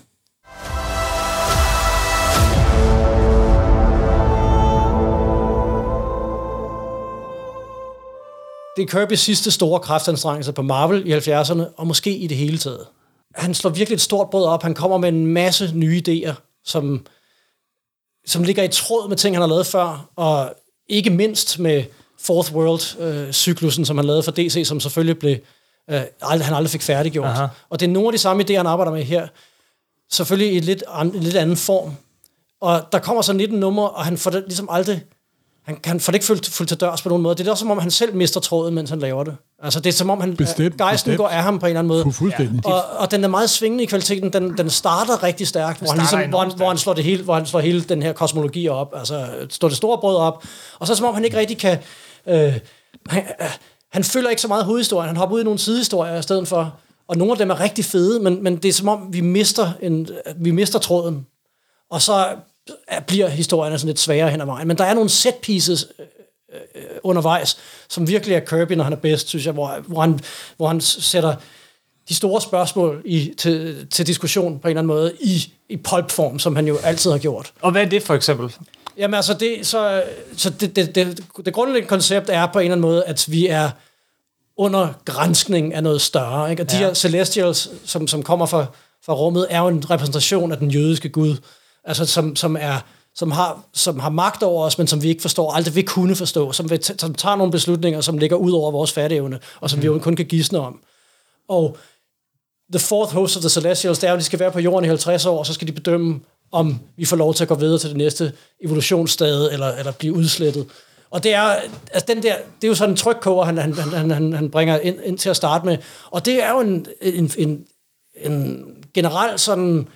Det er Kirby's sidste store kraftanstrengelse på Marvel i 70'erne, og måske i det hele taget. Han slår virkelig et stort brød op. Han kommer med en masse nye idéer, som, som ligger i tråd med ting, han har lavet før, og ikke mindst med Fourth World-cyklusen, som han lavede for DC, som selvfølgelig blev, øh, aldrig, han aldrig fik færdiggjort. Aha. Og det er nogle af de samme idéer, han arbejder med her. Selvfølgelig i lidt, an, en lidt anden form. Og der kommer så 19 numre, og han får det ligesom aldrig han, han får det ikke fuldt, fuldt til dørs på nogen måde. Det er også som om, han selv mister tråden, mens han laver det. Altså, det er som om, han, Bestemt, gejsten bestemt. går af ham på en eller anden måde. Fu- fuldstændig. Ja. Og, og den er meget svingende i kvaliteten. Den, den starter rigtig stærkt, hvor han, ligesom, hvor, han, hvor, han slår det hele, hvor han slår hele den her kosmologi op. Altså, står det store brød op. Og så er det som om, han ikke rigtig kan... Øh, han, øh, han følger ikke så meget hovedhistorien. Han hopper ud i nogle sidehistorier i stedet for. Og nogle af dem er rigtig fede, men, men det er som om, vi mister, en, vi mister tråden. Og så bliver historierne sådan lidt sværere hen ad vejen. Men der er nogle set pieces øh, undervejs, som virkelig er Kirby, når han er bedst, synes jeg, hvor, hvor, han, hvor han sætter de store spørgsmål i, til, til diskussion på en eller anden måde i, i pulpform, som han jo altid har gjort. Og hvad er det for eksempel? Jamen altså, det, så, så det, det, det, det grundlæggende koncept er på en eller anden måde, at vi er under grænskning af noget større. Ikke? Og de Ja. her Celestials, som, som kommer fra, fra rummet, er jo en repræsentation af den jødiske Gud, altså som, som, er, som, har, som har magt over os, men som vi ikke forstår, aldrig vil kunne forstå, som, vil, t- som tager nogle beslutninger, som ligger ud over vores fatteevne, og som mm. vi jo kun kan gisne om. Og The Fourth Host of the Celestials, det er jo, at de skal være på jorden i 50 år, og så skal de bedømme, om vi får lov til at gå videre til det næste evolutionsstade, eller, eller blive udslettet. Og det er, altså den der, det er jo sådan en trykkoger, han, han, han, han, han bringer ind, ind til at starte med. Og det er jo en, en, en, en generel sådan,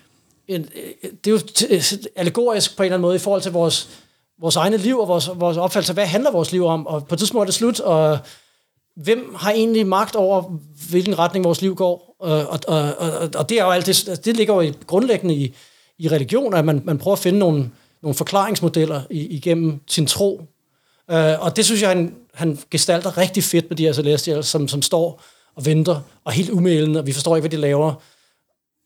en, øh, det er jo øh, allegorisk på en eller anden måde i forhold til vores, vores egne liv og vores, vores opfattelse hvad handler vores liv om? Og på et tidspunkt er det slut, og hvem har egentlig magt over, hvilken retning vores liv går? Øh, og, og, og, og, det er jo alt det, det ligger jo i, grundlæggende i, i religion, at man, man prøver at finde nogle, nogle forklaringsmodeller i, igennem sin tro. Og det synes jeg, han, han gestalter rigtig fedt med de her celestials, som, som står og venter, og helt umælende, og vi forstår ikke, hvad de laver.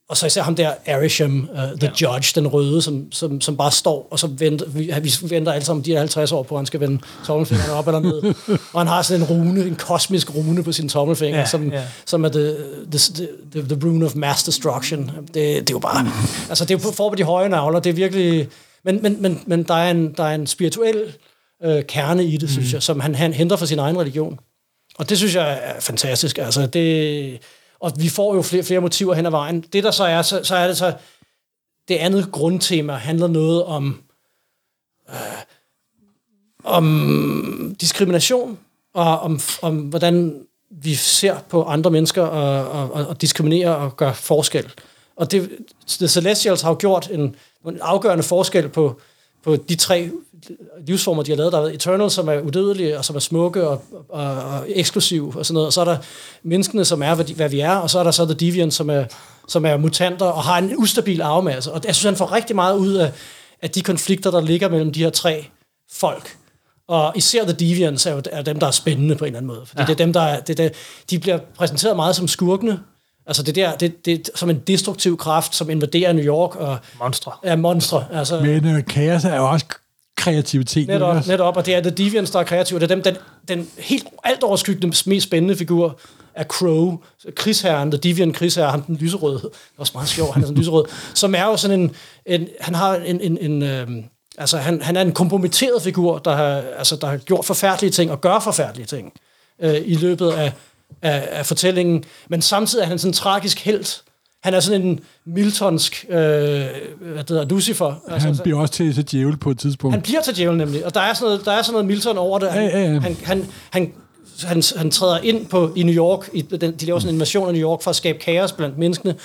Og så især ham der, Arisham, uh, The ja. Judge, den røde, som, som, som bare står, og så venter, vi, vi venter alle sammen de her 50 år på, at han skal vende tommelfingeren op eller ned. og han har sådan en rune, en kosmisk rune på sin tommelfinger, Ja, som, ja. som er the, the, the, the rune of mass destruction. Det, det er jo bare, altså det er for på de høje navler, det er virkelig, men, men, men, men der, er en, der er en spirituel øh, kerne i det, synes jeg, som han, han henter fra sin egen religion. Og det synes jeg er fantastisk. Altså det, og vi får jo flere, flere motiver hen ad vejen. Det der så er, så, så er det så, det andet grundtema handler noget om, øh, om diskrimination, og om, om hvordan vi ser på andre mennesker og, og, og diskriminerer og gør forskel. Og det, The Celestials har jo gjort en, en afgørende forskel på, på de tre livsformer, de har lavet. Der været Eternal, som er udødelige, og som er smukke og, og, og eksklusiv, og sådan noget. Og så er der menneskene, som er, hvad, de, hvad vi er, og så er der så The Deviant, som er, som er mutanter og har en ustabil arvemasse. Og jeg synes, han får rigtig meget ud af, af de konflikter, der ligger mellem de her tre folk. Og især The Deviants er jo er dem, der er spændende på en eller anden måde. Fordi ja. det er dem, der er, det er, de bliver præsenteret meget som skurkene. Altså det der, det, det er som en destruktiv kraft, som invaderer New York og Monstre. er monstre. Altså, Men øh, kaos er jo også kreativitet. Netop, ikke? netop, og det er The Deviants, der er kreativ. Det er dem, den, den helt alt overskyggende, mest spændende figur er Crow, krigsherren, The Deviant krigsherre, han den lyserøde, det er også meget sjov, han er sådan lyserød, som er jo sådan en, en han har en, en, en øhm, altså han, han er en kompromitteret figur, der har, altså, der har gjort forfærdelige ting, og gør forfærdelige ting, øh, i løbet af, af, af fortællingen, men samtidig er han sådan en tragisk held. Han er sådan en Miltonsk, øh, hvad det hedder, Lucifer. Altså, Han bliver også til, til djævel på et tidspunkt. han bliver til djævel nemlig, og der er sådan noget, der er sådan noget Milton over det. Han, Ja, ja, ja. han, han, han, han, han træder ind på i New York, i den, de laver sådan en invasion af New York for at skabe kaos blandt menneskene,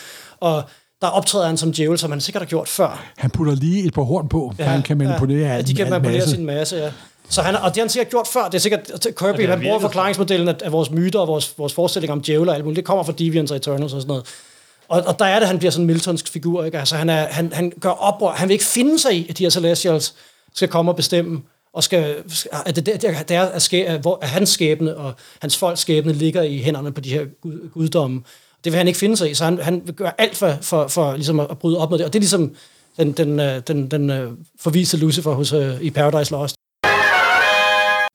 og der optræder han som djævel, som han sikkert har gjort før. Han putter lige et par horn på, for ja, han kan manipulere ja, de kan en manipulere masse. sin masse, ja. Så han, og det har han sikkert gjort før. Det er sikkert, Kirby, har han bruger forklaringsmodellen af, af vores myter og vores, vores forestilling om djævler og alt muligt. Det kommer fra Deviants og Eternals og sådan noget. Og, og der er det, han bliver sådan en Miltonsk figur. Ikke? Altså, han, er, han, han gør oprør. Han vil ikke finde sig i, at de her Celestials skal komme og bestemme, og skal, at det, det, det er, at, skæ, at, hvor, at hans skæbne og hans folks skæbne ligger i hænderne på de her gud, guddomme. Det vil han ikke finde sig i, så han, han vil gøre alt for, for, for ligesom at, at bryde op med det. Og det er ligesom den, den, øh, den, den, den forviste Lucifer hos, uh, i Paradise Lost.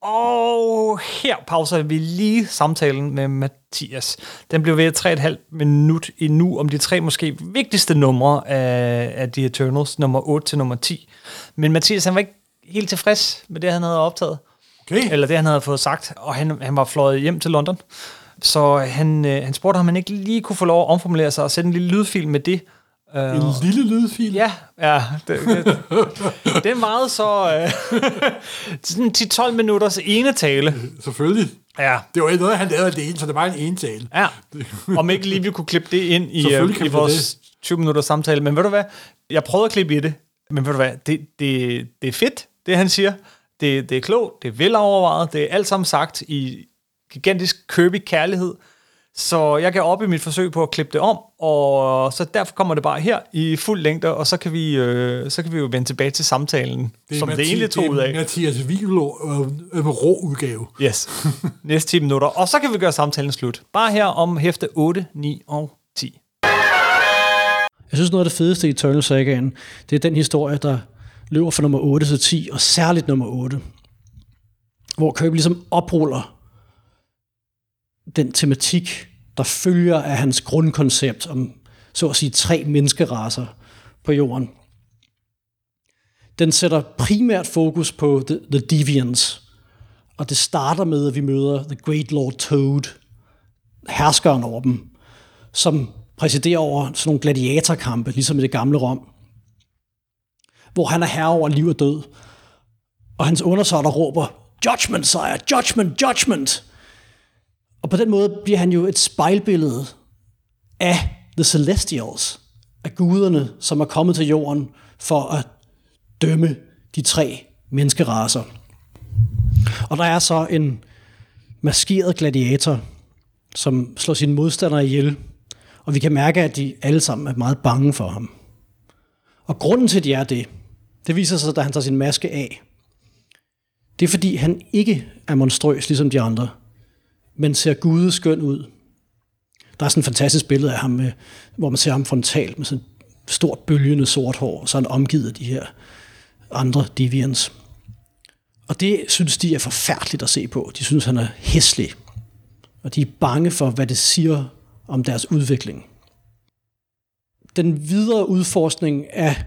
Og her pauser vi lige samtalen med Mathias. Den blev ved 3,5 minut endnu om de tre måske vigtigste numre af, af The Eternals, nummer 8 til nummer 10. Men Mathias, han var ikke helt tilfreds med det, han havde optaget. Okay. Eller det, han havde fået sagt, og han, han var fløjet hjem til London. Så han, øh, han spurgte, om han ikke lige kunne få lov at omformulere sig og sætte en lille lydfilm med det. En lille lydfil. Ja, ja. Det, det, det er meget så... Øh, sådan 10-12 minutters ene tale. Selvfølgelig. Ja, Det var ikke noget, han lavede alene, så det var en entale. ja. Om ikke lige vi kunne klippe det ind i, øh, i vores 20 minutters samtale. Men ved du hvad? Jeg prøvede at klippe i det. Men ved du hvad? Det, det, det er fedt, det han siger. Det, det er klogt, det er velovervejet, det er alt sammen sagt i gigantisk Kirby kærlighed. Så jeg gav op i mit forsøg på at klippe det om, og så derfor kommer det bare her i fuld længde, og så kan vi, øh, så kan vi jo vende tilbage til samtalen, det som det egentlig tog ud Det af. er Mathias Vivlo øh, øh, rå udgave. Yes. Næste 10 minutter. Og så kan vi gøre samtalen slut. Bare her om hæfte 8, 9 og 10. Jeg synes, noget af det fedeste i Eternal Sagaen, det er den historie, der løber fra nummer 8 til 10, og særligt nummer 8. Hvor Kirby ligesom opruller den tematik, der følger af hans grundkoncept om, så at sige, tre menneskeraser på jorden. Den sætter primært fokus på The, the Deviants, og det starter med, at vi møder The Great Lord Toad, herskeren over dem, som præsiderer over sådan nogle gladiatorkampe, ligesom i det gamle Rom, hvor han er herre over liv og død. Og hans undersåtter råber, Judgment, sire! Judgment! Judgment! Og på den måde bliver han jo et spejlbillede af The Celestials, af guderne, som er kommet til jorden for at dømme de tre menneskeraser. Og der er så en maskeret gladiator, som slår sine modstandere ihjel, og vi kan mærke, at de alle sammen er meget bange for ham. Og grunden til, at de er det, det viser sig, da han tager sin maske af. Det er, fordi han ikke er monstrøs, ligesom de andre, men ser gudeskøn ud. Der er sådan et fantastisk billede af ham, med, hvor man ser ham frontalt med sådan et stort bølgende sort hår, og så er han omgivet af de her andre deviants. Og det synes de er forfærdeligt at se på. De synes, han er hæslig. Og de er bange for, hvad det siger om deres udvikling. Den videre udforskning af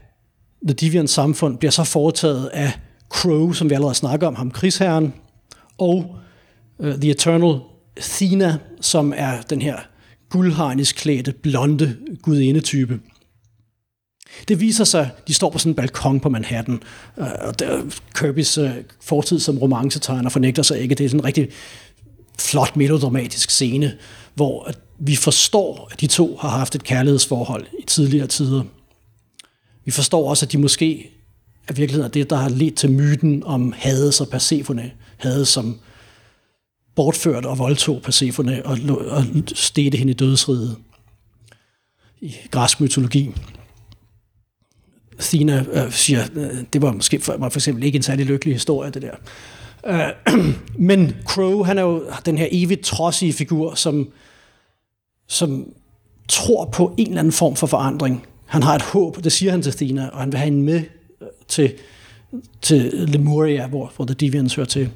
The Deviant samfund bliver så foretaget af Crow, som vi allerede snakker om, ham krigsherren, og uh, The Eternal Athena, som er den her guldharnisklædte, blonde gudinde-type. Det viser sig, de står på sådan en balkon på Manhattan, øh, og der, Kirbys øh, fortid som romancetegner fornægter sig ikke. Det er sådan en rigtig flot melodramatisk scene, hvor vi forstår, at de to har haft et kærlighedsforhold i tidligere tider. Vi forstår også, at de måske er virkeligheden er det, der har ledt til myten om Hades og Persephone. Hades som bortført og voldtog Persefone og, og stedte hende i dødsriget i græsk mytologi. Athena øh, siger, øh, det var måske for, var for eksempel ikke en særlig lykkelig historie, det der. Øh, men Crow, han er jo den her evigt trodsige figur, som, som tror på en eller anden form for forandring. Han har et håb, det siger han til Athena, og han vil have hende med øh, til, til Lemuria, hvor, hvor The Deviants hører til.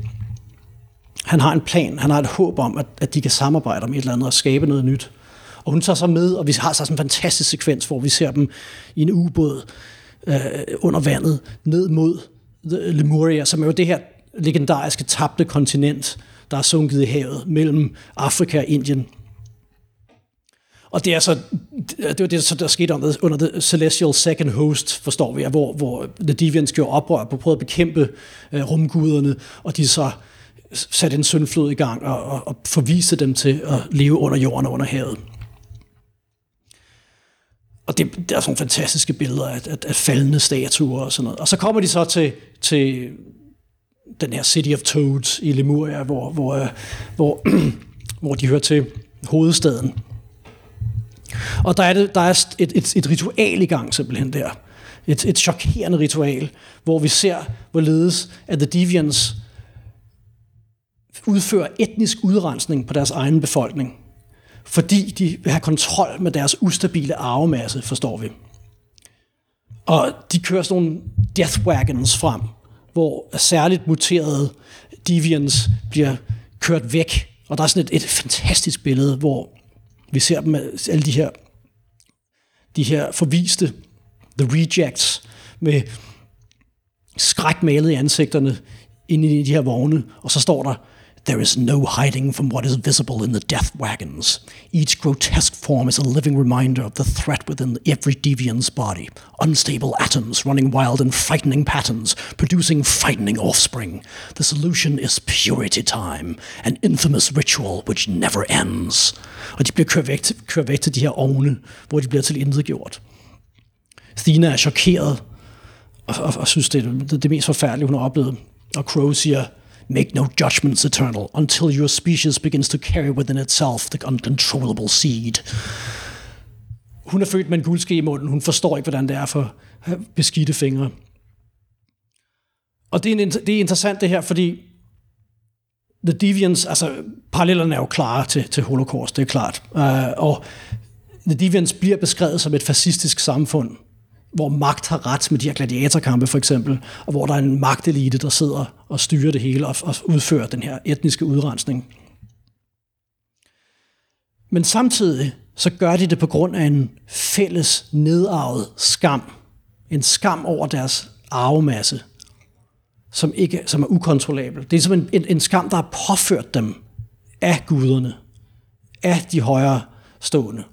Han har en plan, han har et håb om, at, at de kan samarbejde om et eller andet og skabe noget nyt. Og hun tager så med, og vi har så sådan en fantastisk sekvens, hvor vi ser dem i en ubåd øh, under vandet, ned mod Lemuria, som er jo det her legendariske tabte kontinent, der er sunket i havet mellem Afrika og Indien. Og det er så det var det, der skete under under The Celestial Second Host, forstår vi, hvor, hvor The Deviants gjorde oprør på at prøve at bekæmpe øh, rumguderne, og de så satte en syndflod i gang og, og, og forviste dem til at leve under jorden og under havet. og det, det er sådan fantastiske billeder af, af, af faldende statuer og sådan noget. Og så kommer de så til, til den her City of Toads i Lemuria, hvor, hvor, øh, hvor, hvor de hører til hovedstaden. Og der er, det, der er et, et, et ritual i gang simpelthen der. Et, et chokerende ritual, hvor vi ser, hvorledes at The Deviants udfører etnisk udrensning på deres egen befolkning. Fordi de vil have kontrol med deres ustabile arvemasse, forstår vi. Og de kører sådan nogle death wagons frem, hvor særligt muterede deviants bliver kørt væk. Og der er sådan et, et fantastisk billede, hvor vi ser dem øh, alle de her, de her forviste, the rejects, med skræk malet i ansigterne inde i de her vogne, og så står der, There is no hiding from what is visible in the death wagons. Each grotesque form is a living reminder of the threat within every deviant's body. Unstable atoms running wild in frightening patterns, producing frightening offspring. The solution is purity time, an infamous ritual which never ends. Og de bliver kørt væk, til, de her ovne, hvor de bliver til intet gjort. Thina er chokeret og, og, og synes, det er det, det mest forfærdelige, hun har oplevet. Og Crow siger, Make no judgments eternal until your species begins to carry within itself the uncontrollable seed. Hun er født med en guldske i munden. Hun forstår ikke, hvordan det er for øh, beskidte fingre. Og det er, en, det er interessant det her, fordi The Deviants, altså parallellerne er jo klare til, til Holocaust, det er klart. Uh, og The Deviants bliver beskrevet som et fascistisk samfund, hvor magt har ret med de her gladiatorkampe for eksempel, og hvor der er en magtelite, der sidder og styrer det hele og, og udfører den her etniske udrensning. Men samtidig så gør de det på grund af en fælles nedarvet skam. En skam over deres arvemasse, som, ikke, som er ukontrollabel. Det er som en, en, en skam, der har påført dem af guderne, af de højere stående.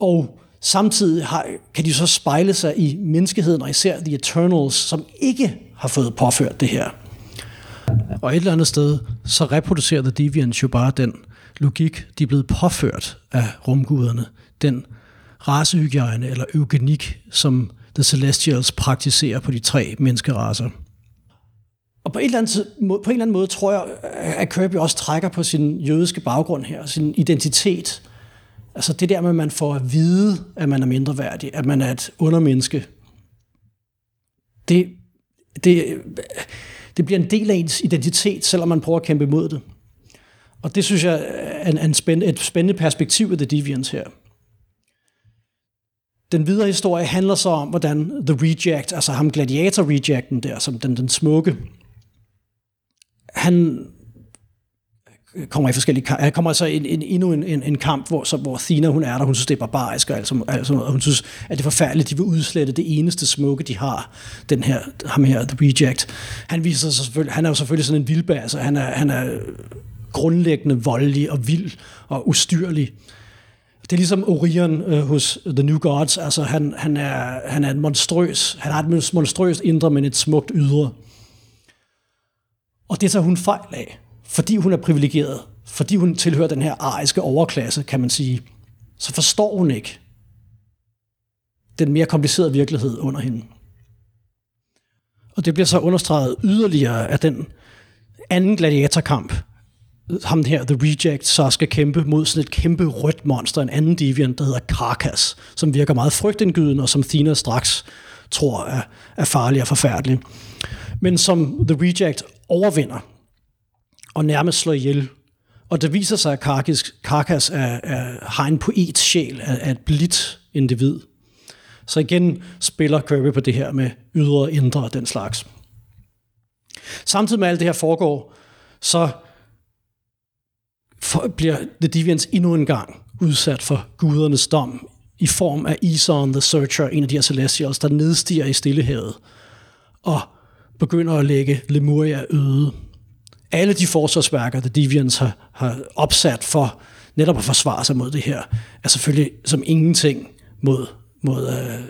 Og Samtidig har, kan de så spejle sig i menneskeheden, og især The Eternals, som ikke har fået påført det her. Og et eller andet sted, så reproducerer The Deviants jo bare den logik, de er blevet påført af rumguderne. Den racehygiejne eller eugenik, som The Celestials praktiserer på de tre menneskeraser. Og på en, eller anden, på en eller anden måde tror jeg, at Kirby også trækker på sin jødiske baggrund her, sin identitet, Altså det der med, at man får at vide, at man er mindre værdig, at man er et undermenneske, det, det, det bliver en del af ens identitet, selvom man prøver at kæmpe imod det. Og det synes jeg er en, en spændende, et spændende perspektiv af The Deviants her. Den videre historie handler så om, hvordan The Reject, altså ham gladiator-rejecten der, som den, den smukke, han kommer i forskellige kampe. kommer altså en, en, endnu en, en, en kamp, hvor, så, hvor Thina hun er der, hun synes, det er barbarisk, og, altså, altså, og hun synes, at det er forfærdeligt, de vil udslette det eneste smukke, de har, den her, ham her, The Reject. Han viser sig selvfølgelig, han er jo selvfølgelig sådan en vildbær, altså han er, han er grundlæggende voldelig og vild og ustyrlig. Det er ligesom Orion øh, hos The New Gods, altså han, han, er, han er en monstrøs, han har et monstrøst indre, men et smukt ydre. Og det tager hun fejl af fordi hun er privilegeret, fordi hun tilhører den her ariske overklasse, kan man sige, så forstår hun ikke den mere komplicerede virkelighed under hende. Og det bliver så understreget yderligere af den anden gladiatorkamp, ham her, The Reject, så skal kæmpe mod sådan et kæmpe rødt monster, en anden deviant, der hedder Karkas, som virker meget frygtindgydende, og som Thina straks tror er, er farlig og forfærdelig. Men som The Reject overvinder, og nærmest slår ihjel. Og det viser sig, at Karkas, Karkas er, er, har en poets sjæl, er, er et blidt individ. Så igen spiller Kirby på det her med ydre og indre og den slags. Samtidig med alt det her foregår, så for, bliver The Deviants endnu en gang udsat for gudernes dom i form af Aeson the Searcher, en af de her Celestials, der nedstiger i stillehavet og begynder at lægge Lemuria øde alle de forsvarsværker, der Deviants har, har opsat for netop at forsvare sig mod det her, er selvfølgelig som ingenting mod, mod øh,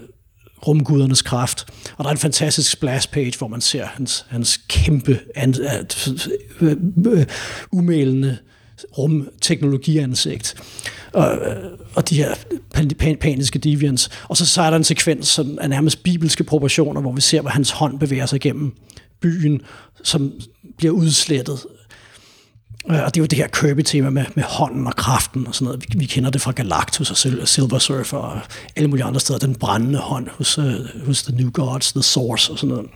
rumgudernes kraft. Og der er en fantastisk splash page, hvor man ser hans, hans kæmpe, an, uh, umælende rumteknologiansigt. Og, øh, og de her pan- paniske deviants. Og så, så er der en sekvens, som er nærmest bibelske proportioner, hvor vi ser, hvor hans hånd bevæger sig gennem byen, som bliver udslettet. Øh, og det er jo det her Kirby-tema med, med hånden og kraften og sådan noget. Vi, vi kender det fra Galactus og Silver Surfer og alle mulige andre steder. Den brændende hånd hos, uh, hos The New Gods, The Source og sådan noget.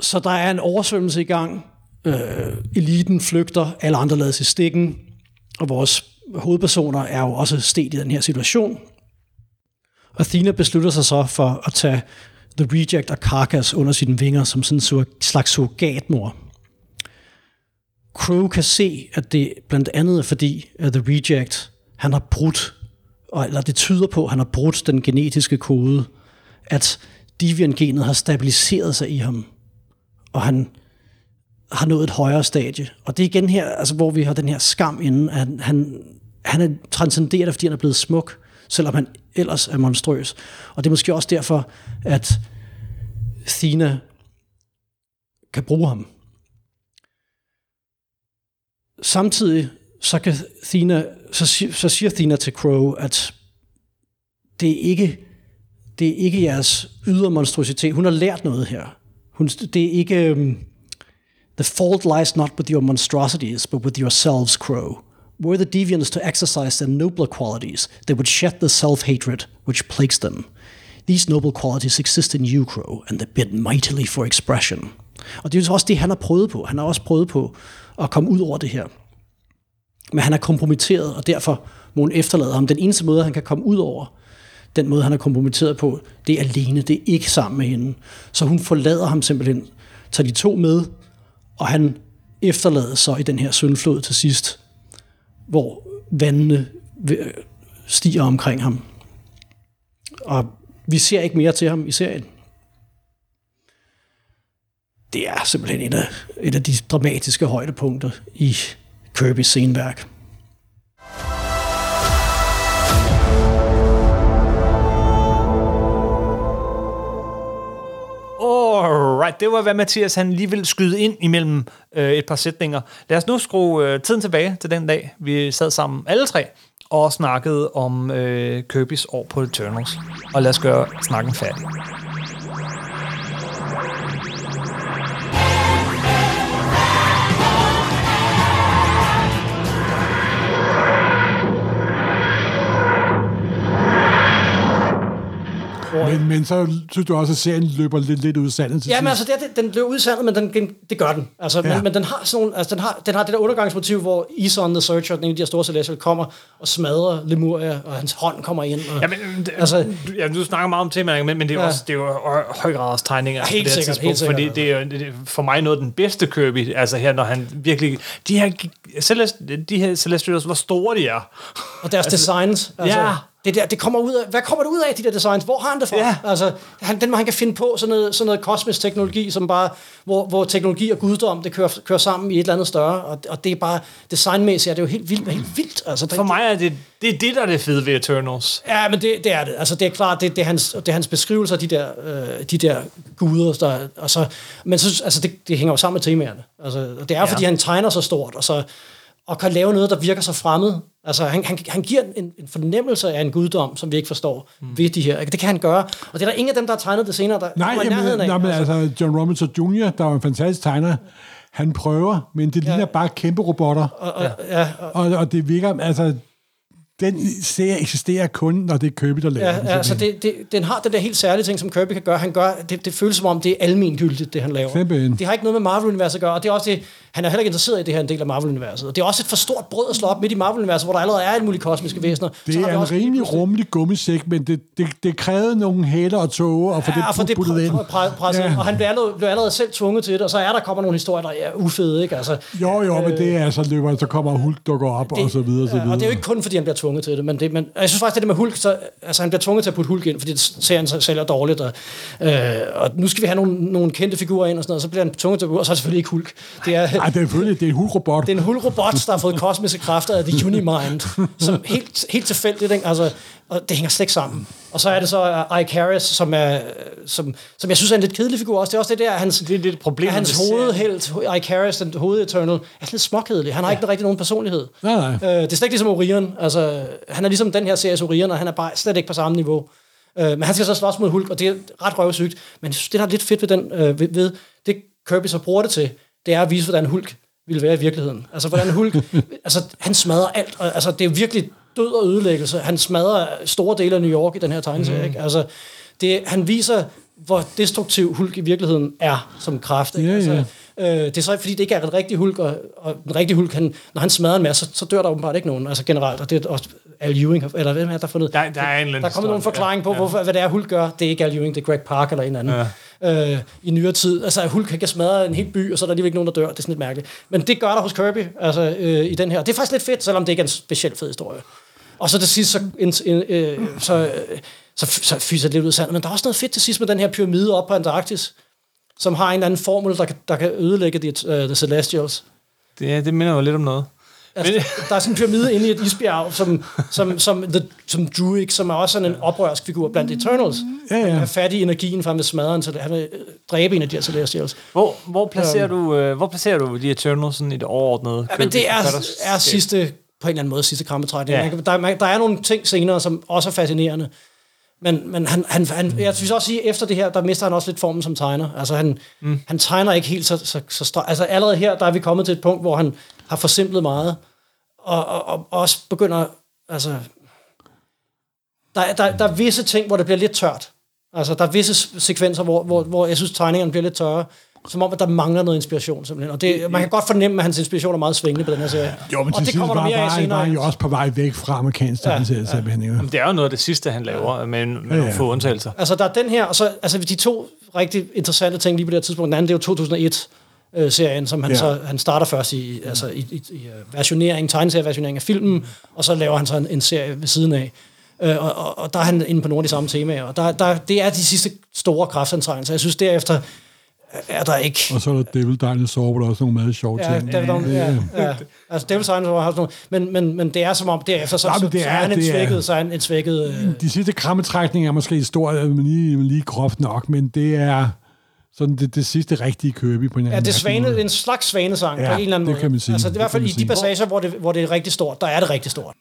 Så der er en oversvømmelse i gang. Øh, eliten flygter, alle andre lades i stikken, og vores hovedpersoner er jo også sted i den her situation. Athena beslutter sig så for at tage The Reject og Carcass under sine vinger som sådan en slags surrogatmor. Crow kan se, at det blandt andet er fordi, at The Reject, han har brudt, og- eller det tyder på, at han har brudt den genetiske kode, at Divian-genet har stabiliseret sig i ham, og han har nået et højere stadie. Og det er igen her, altså, hvor vi har den her skam inden, at han, han, han er transcenderet, fordi han er blevet smuk, selvom han ellers er monstrøs. Og det er måske også derfor, at Thina kan bruge ham. Samtidig så, kan Thina, så, så siger Thina til Crow, at det er ikke, det er ikke jeres ydre monstrositet. Hun har lært noget her. Hun, det er ikke... Øhm, The fault lies not with your monstrosities, but with yourselves, Crow. Were the deviants to exercise their nobler qualities, they would shed the self-hatred which plagues them. These noble qualities exist in you, Crow, and they bid mightily for expression. Og det er jo også det, han har prøvet på. Han har også prøvet på at komme ud over det her. Men han er kompromitteret, og derfor må hun efterlade ham. Den eneste måde, han kan komme ud over, den måde, han er kompromitteret på, det er alene, det er ikke sammen med hende. Så hun forlader ham simpelthen, tager de to med, og han efterlader så i den her syndflod til sidst, hvor vandene øh, stiger omkring ham. Og vi ser ikke mere til ham i serien. Det er simpelthen et af, et af de dramatiske højdepunkter i Kirby's sceneværk. Alright, det var, hvad Mathias han lige ville skyde ind imellem øh, et par sætninger. Lad os nu skrue øh, tiden tilbage til den dag, vi sad sammen alle tre og snakkede om øh, Kirby's år på Eternals. Og lad os gøre snakken færdig. Men, men så synes du også, at serien løber lidt, lidt ud af sandet til Ja, men altså, det, er- den løber ud i sandet, men den, den, det gør den. Altså, ja. Ja. men, men den har sådan nogle, altså, den har, den har det der undergangsmotiv, hvor Ison the Searcher, den ene af de her store celestial, kommer og smadrer Lemuria, og hans hånd kommer ind. Og, Jamen, det, Altså- altså, du, ja, du snakker meget om temaet, men, men det er jo Ja. også det er jo hø- høj grad tegninger Helt på det her sikkert, tidspunkt, helt sikkert. fordi det er, det er for mig noget af den bedste Kirby, altså her, når han virkelig, de her, Celest, de her Celestials, hvor store de er. og deres designs. Altså, ja. Det der, det kommer ud af, hvad kommer det ud af, de der designs? Hvor har han det fra? Ja. Altså, han, den, hvor han kan finde på sådan noget, sådan noget kosmisk teknologi, som bare, hvor, hvor teknologi og guddom, det kører, kører sammen i et eller andet større, og, og det er bare, designmæssigt er det jo helt vildt, helt vildt. Altså, For mig er det, det er det, der er det fede ved Eternals. Ja, men det, det er det. Altså, det er klart, det, det, er, hans, det er hans beskrivelser af de der, øh, de der guder. Der, og så, men så, altså, det, det hænger jo sammen med temaerne. Altså, og det er. Ja. fordi han tegner så stort, og, så, og kan lave noget, der virker så fremmed. Altså, han, han, han giver en, en fornemmelse af en guddom, som vi ikke forstår mm. ved de her. Det kan han gøre. Og det er der ingen af dem, der har tegnet det senere, der Nej, i nærheden jamen, af. nej, men altså, John Robinson Jr., der var en fantastisk tegner, han prøver, men det ligner bare kæmpe robotter. og, og, ja, og, Og, og det virker, altså, den serie eksisterer kun, når det er Kirby, der laver Ja, den. ja altså det, det, den har den der helt særlige ting, som Kirby kan gøre. Han gør det, det føles som om, det er almengyldigt, det han laver. Simpelthen. Det har ikke noget med Marvel-universet at gøre, og det er også det, han er heller ikke interesseret i det her en del af Marvel-universet. Og det er også et for stort brød at slå op midt i Marvel-universet, hvor der allerede er alle mulige kosmiske væsener. Det Så er en rimelig rummelig gummisæk, men det, det, det krævede nogle hæler og tåger og få Ja, for det det puttet ind. pr- pr- presset, Ja. og han bliver allerede, bliver allerede selv tvunget til det, og så er der kommer nogle historier, der er ufede, ikke? Altså, Jo, jo, men det er så løber, så kommer Hulk dukker op og så videre, og så videre. og det er jo ikke kun, fordi han bliver tvunget til det, men, det, men jeg synes faktisk, det der med Hulk, så, altså han bliver tvunget til at putte Hulk ind, fordi serien sælger dårligt, og, øh, og nu skal vi have nogle, nogle kendte figurer ind og sådan noget, og så bliver han tvunget til at og så er det selvfølgelig ikke Hulk. Det er, Ej, det er selvfølgelig det er en hulrobot. Det er en hulrobot, der har fået kosmiske kræfter af The Unimind, som helt, helt tilfældigt, ikke? Altså, og det hænger slet ikke sammen. Og så er det så uh, Icarus, som, er, som, som jeg synes er en lidt kedelig figur også. Det er også det der, hans, Det er lidt problem, hans hovedhelt, Icarus, den hoved-Eternal, er lidt småkedelig. Han har ja. ikke rigtig nogen personlighed. Nej, nej. Øh, det er slet ikke ligesom Orion. Altså, han er ligesom den her series Orion, og han er bare slet ikke på samme niveau. Øh, men han skal så slås mod Hulk, og det er ret røvsygt. Men jeg synes, det der er lidt fedt ved, den, øh, ved, ved det Kirby så bruger det til, det er at vise, hvordan Hulk ville være i virkeligheden. Altså, hvordan Hulk, altså, han smadrer alt. Og, altså, det er virkelig død og ødelæggelse. Han smadrer store dele af New York i den her tegneserie. Mm. Ikke? Altså, det, han viser, hvor destruktiv Hulk i virkeligheden er som kraft. Ikke? Ja, ja. Altså, øh, det er så fordi, det ikke er en rigtig Hulk, og, og den rigtige Hulk, han, når han smadrer en masse, så, så dør der åbenbart ikke nogen, altså generelt, og det er også Al Ewing, eller hvem er der har fundet? Der- der er en Der er kommet nogen forklaring på, hvorfor, hvad det er, Hulk gør. Det er ikke Al Ewing, det er Greg Park eller en anden. Ja. Øh, I nyere tid. Altså, Hulk kan smadre en hel by, og så er der alligevel ikke nogen, der dør. Det er sådan lidt mærkeligt. Men det gør der hos Kirby, altså øh, i den her. Det er faktisk lidt fedt, selvom det ikke er en specielt fed historie. Og så til sidst, så, en, en, øh, så, øh, så, så fyser det lidt ud af sandet. Men der er også noget fedt til sidst med den her pyramide op på Antarktis, som har en eller anden formel, der kan, der kan ødelægge de, uh, the Celestials. Det, det minder jo lidt om noget. Altså, der er sådan en pyramide inde i et isbjerg, som, som, som, the, som Druig, som er også sådan en oprørsk figur blandt Eternals. Ja, ja. Han er fat i energien, for han vil smadre en, så han vil øh, dræbe en af de her Celestials. Hvor, hvor, placerer du, øh, hvor placerer du de Eternals sådan i det overordnede? Ja, men det er, er sidste, på en eller anden måde, sidste krammetræk. Ja. Der, er- der er nogle ting senere, som også er fascinerende. Men, men han, han, han, jeg synes også sige, efter det her, der mister han også lidt formen som tegner. Altså han, mm. han tegner ikke helt så, så, så streg. Altså allerede her, der er vi kommet til et punkt, hvor han har forsimplet meget. Og, og, og også begynder, altså... Der, er- der, der er visse ting, hvor det bliver lidt tørt. Altså, der er visse sekvenser, hvor, hvor, hvor jeg synes, tegningerne bliver lidt tørre. Som om, at der mangler noget inspiration, simpelthen. Og det, man kan godt fornemme, at hans inspiration er meget svingende på den her serie. Jo, men og det kommer der mere af senere. var jo også på vej væk fra amerikansk ja, ja. ja. Det er jo noget af det sidste, han laver, med, med Ja, nogle ja. få undtagelser. Altså, der er den her, og så altså, de to rigtig interessante ting lige på det her tidspunkt. Den anden, det er jo 2001 øh, serien, som han Ja. så han starter først i, altså, i, i, i øh, versionering, tegneserieversionering af filmen, og så laver han så en, en serie ved siden af. Øh, og, og, og der er han inde på nogle af de samme temaer, og der, der, det er de sidste store kraftanstrængninger. Jeg synes derefter er der ikke... Og så er der Devil Dinosaur, hvor der er også nogle meget sjove Ja, ting. Devil Down, ja, ja. Altså, Devil Signs har også nogle, men, men, men det er som om, derefter, så, Nej, det så er- er han en er- svækket, så er han en svækket... Øh, De sidste krammetrækninger er måske store, men lige, lige groft nok, men det er sådan det, det sidste rigtige Kirby på en Ja, det er svane, en slags svanesang Ja, ja, på en eller anden det måde. kan man sige. Altså, det er i hvert fald i de passager, hvor det, hvor det er rigtig stort, der er det rigtig stort.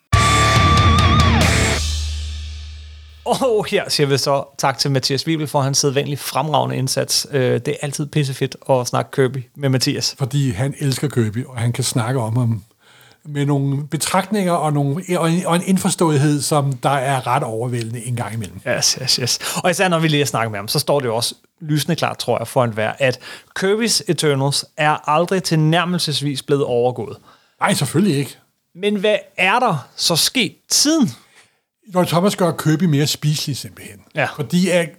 Og her siger vi så tak til Mathias Wibel for hans sædvanlige fremragende indsats. Øh, Det er altid pissefedt at snakke Kirby med Mathias. Fordi han elsker Kirby, og han kan snakke om ham med nogle betragtninger og, nogle, og, en, og en indforståethed, som der er ret overvældende en gang imellem. Yes, yes, yes. Og især når vi lige har snakket med ham, så står det jo også lysende klart, tror jeg, for en vær, at Kirby's Eternals er aldrig tilnærmelsesvis blevet overgået. Nej, selvfølgelig ikke. Men hvad er der så sket siden? Roy Thomas gør Kirby mere spiselig simpelthen. Ja. Fordi at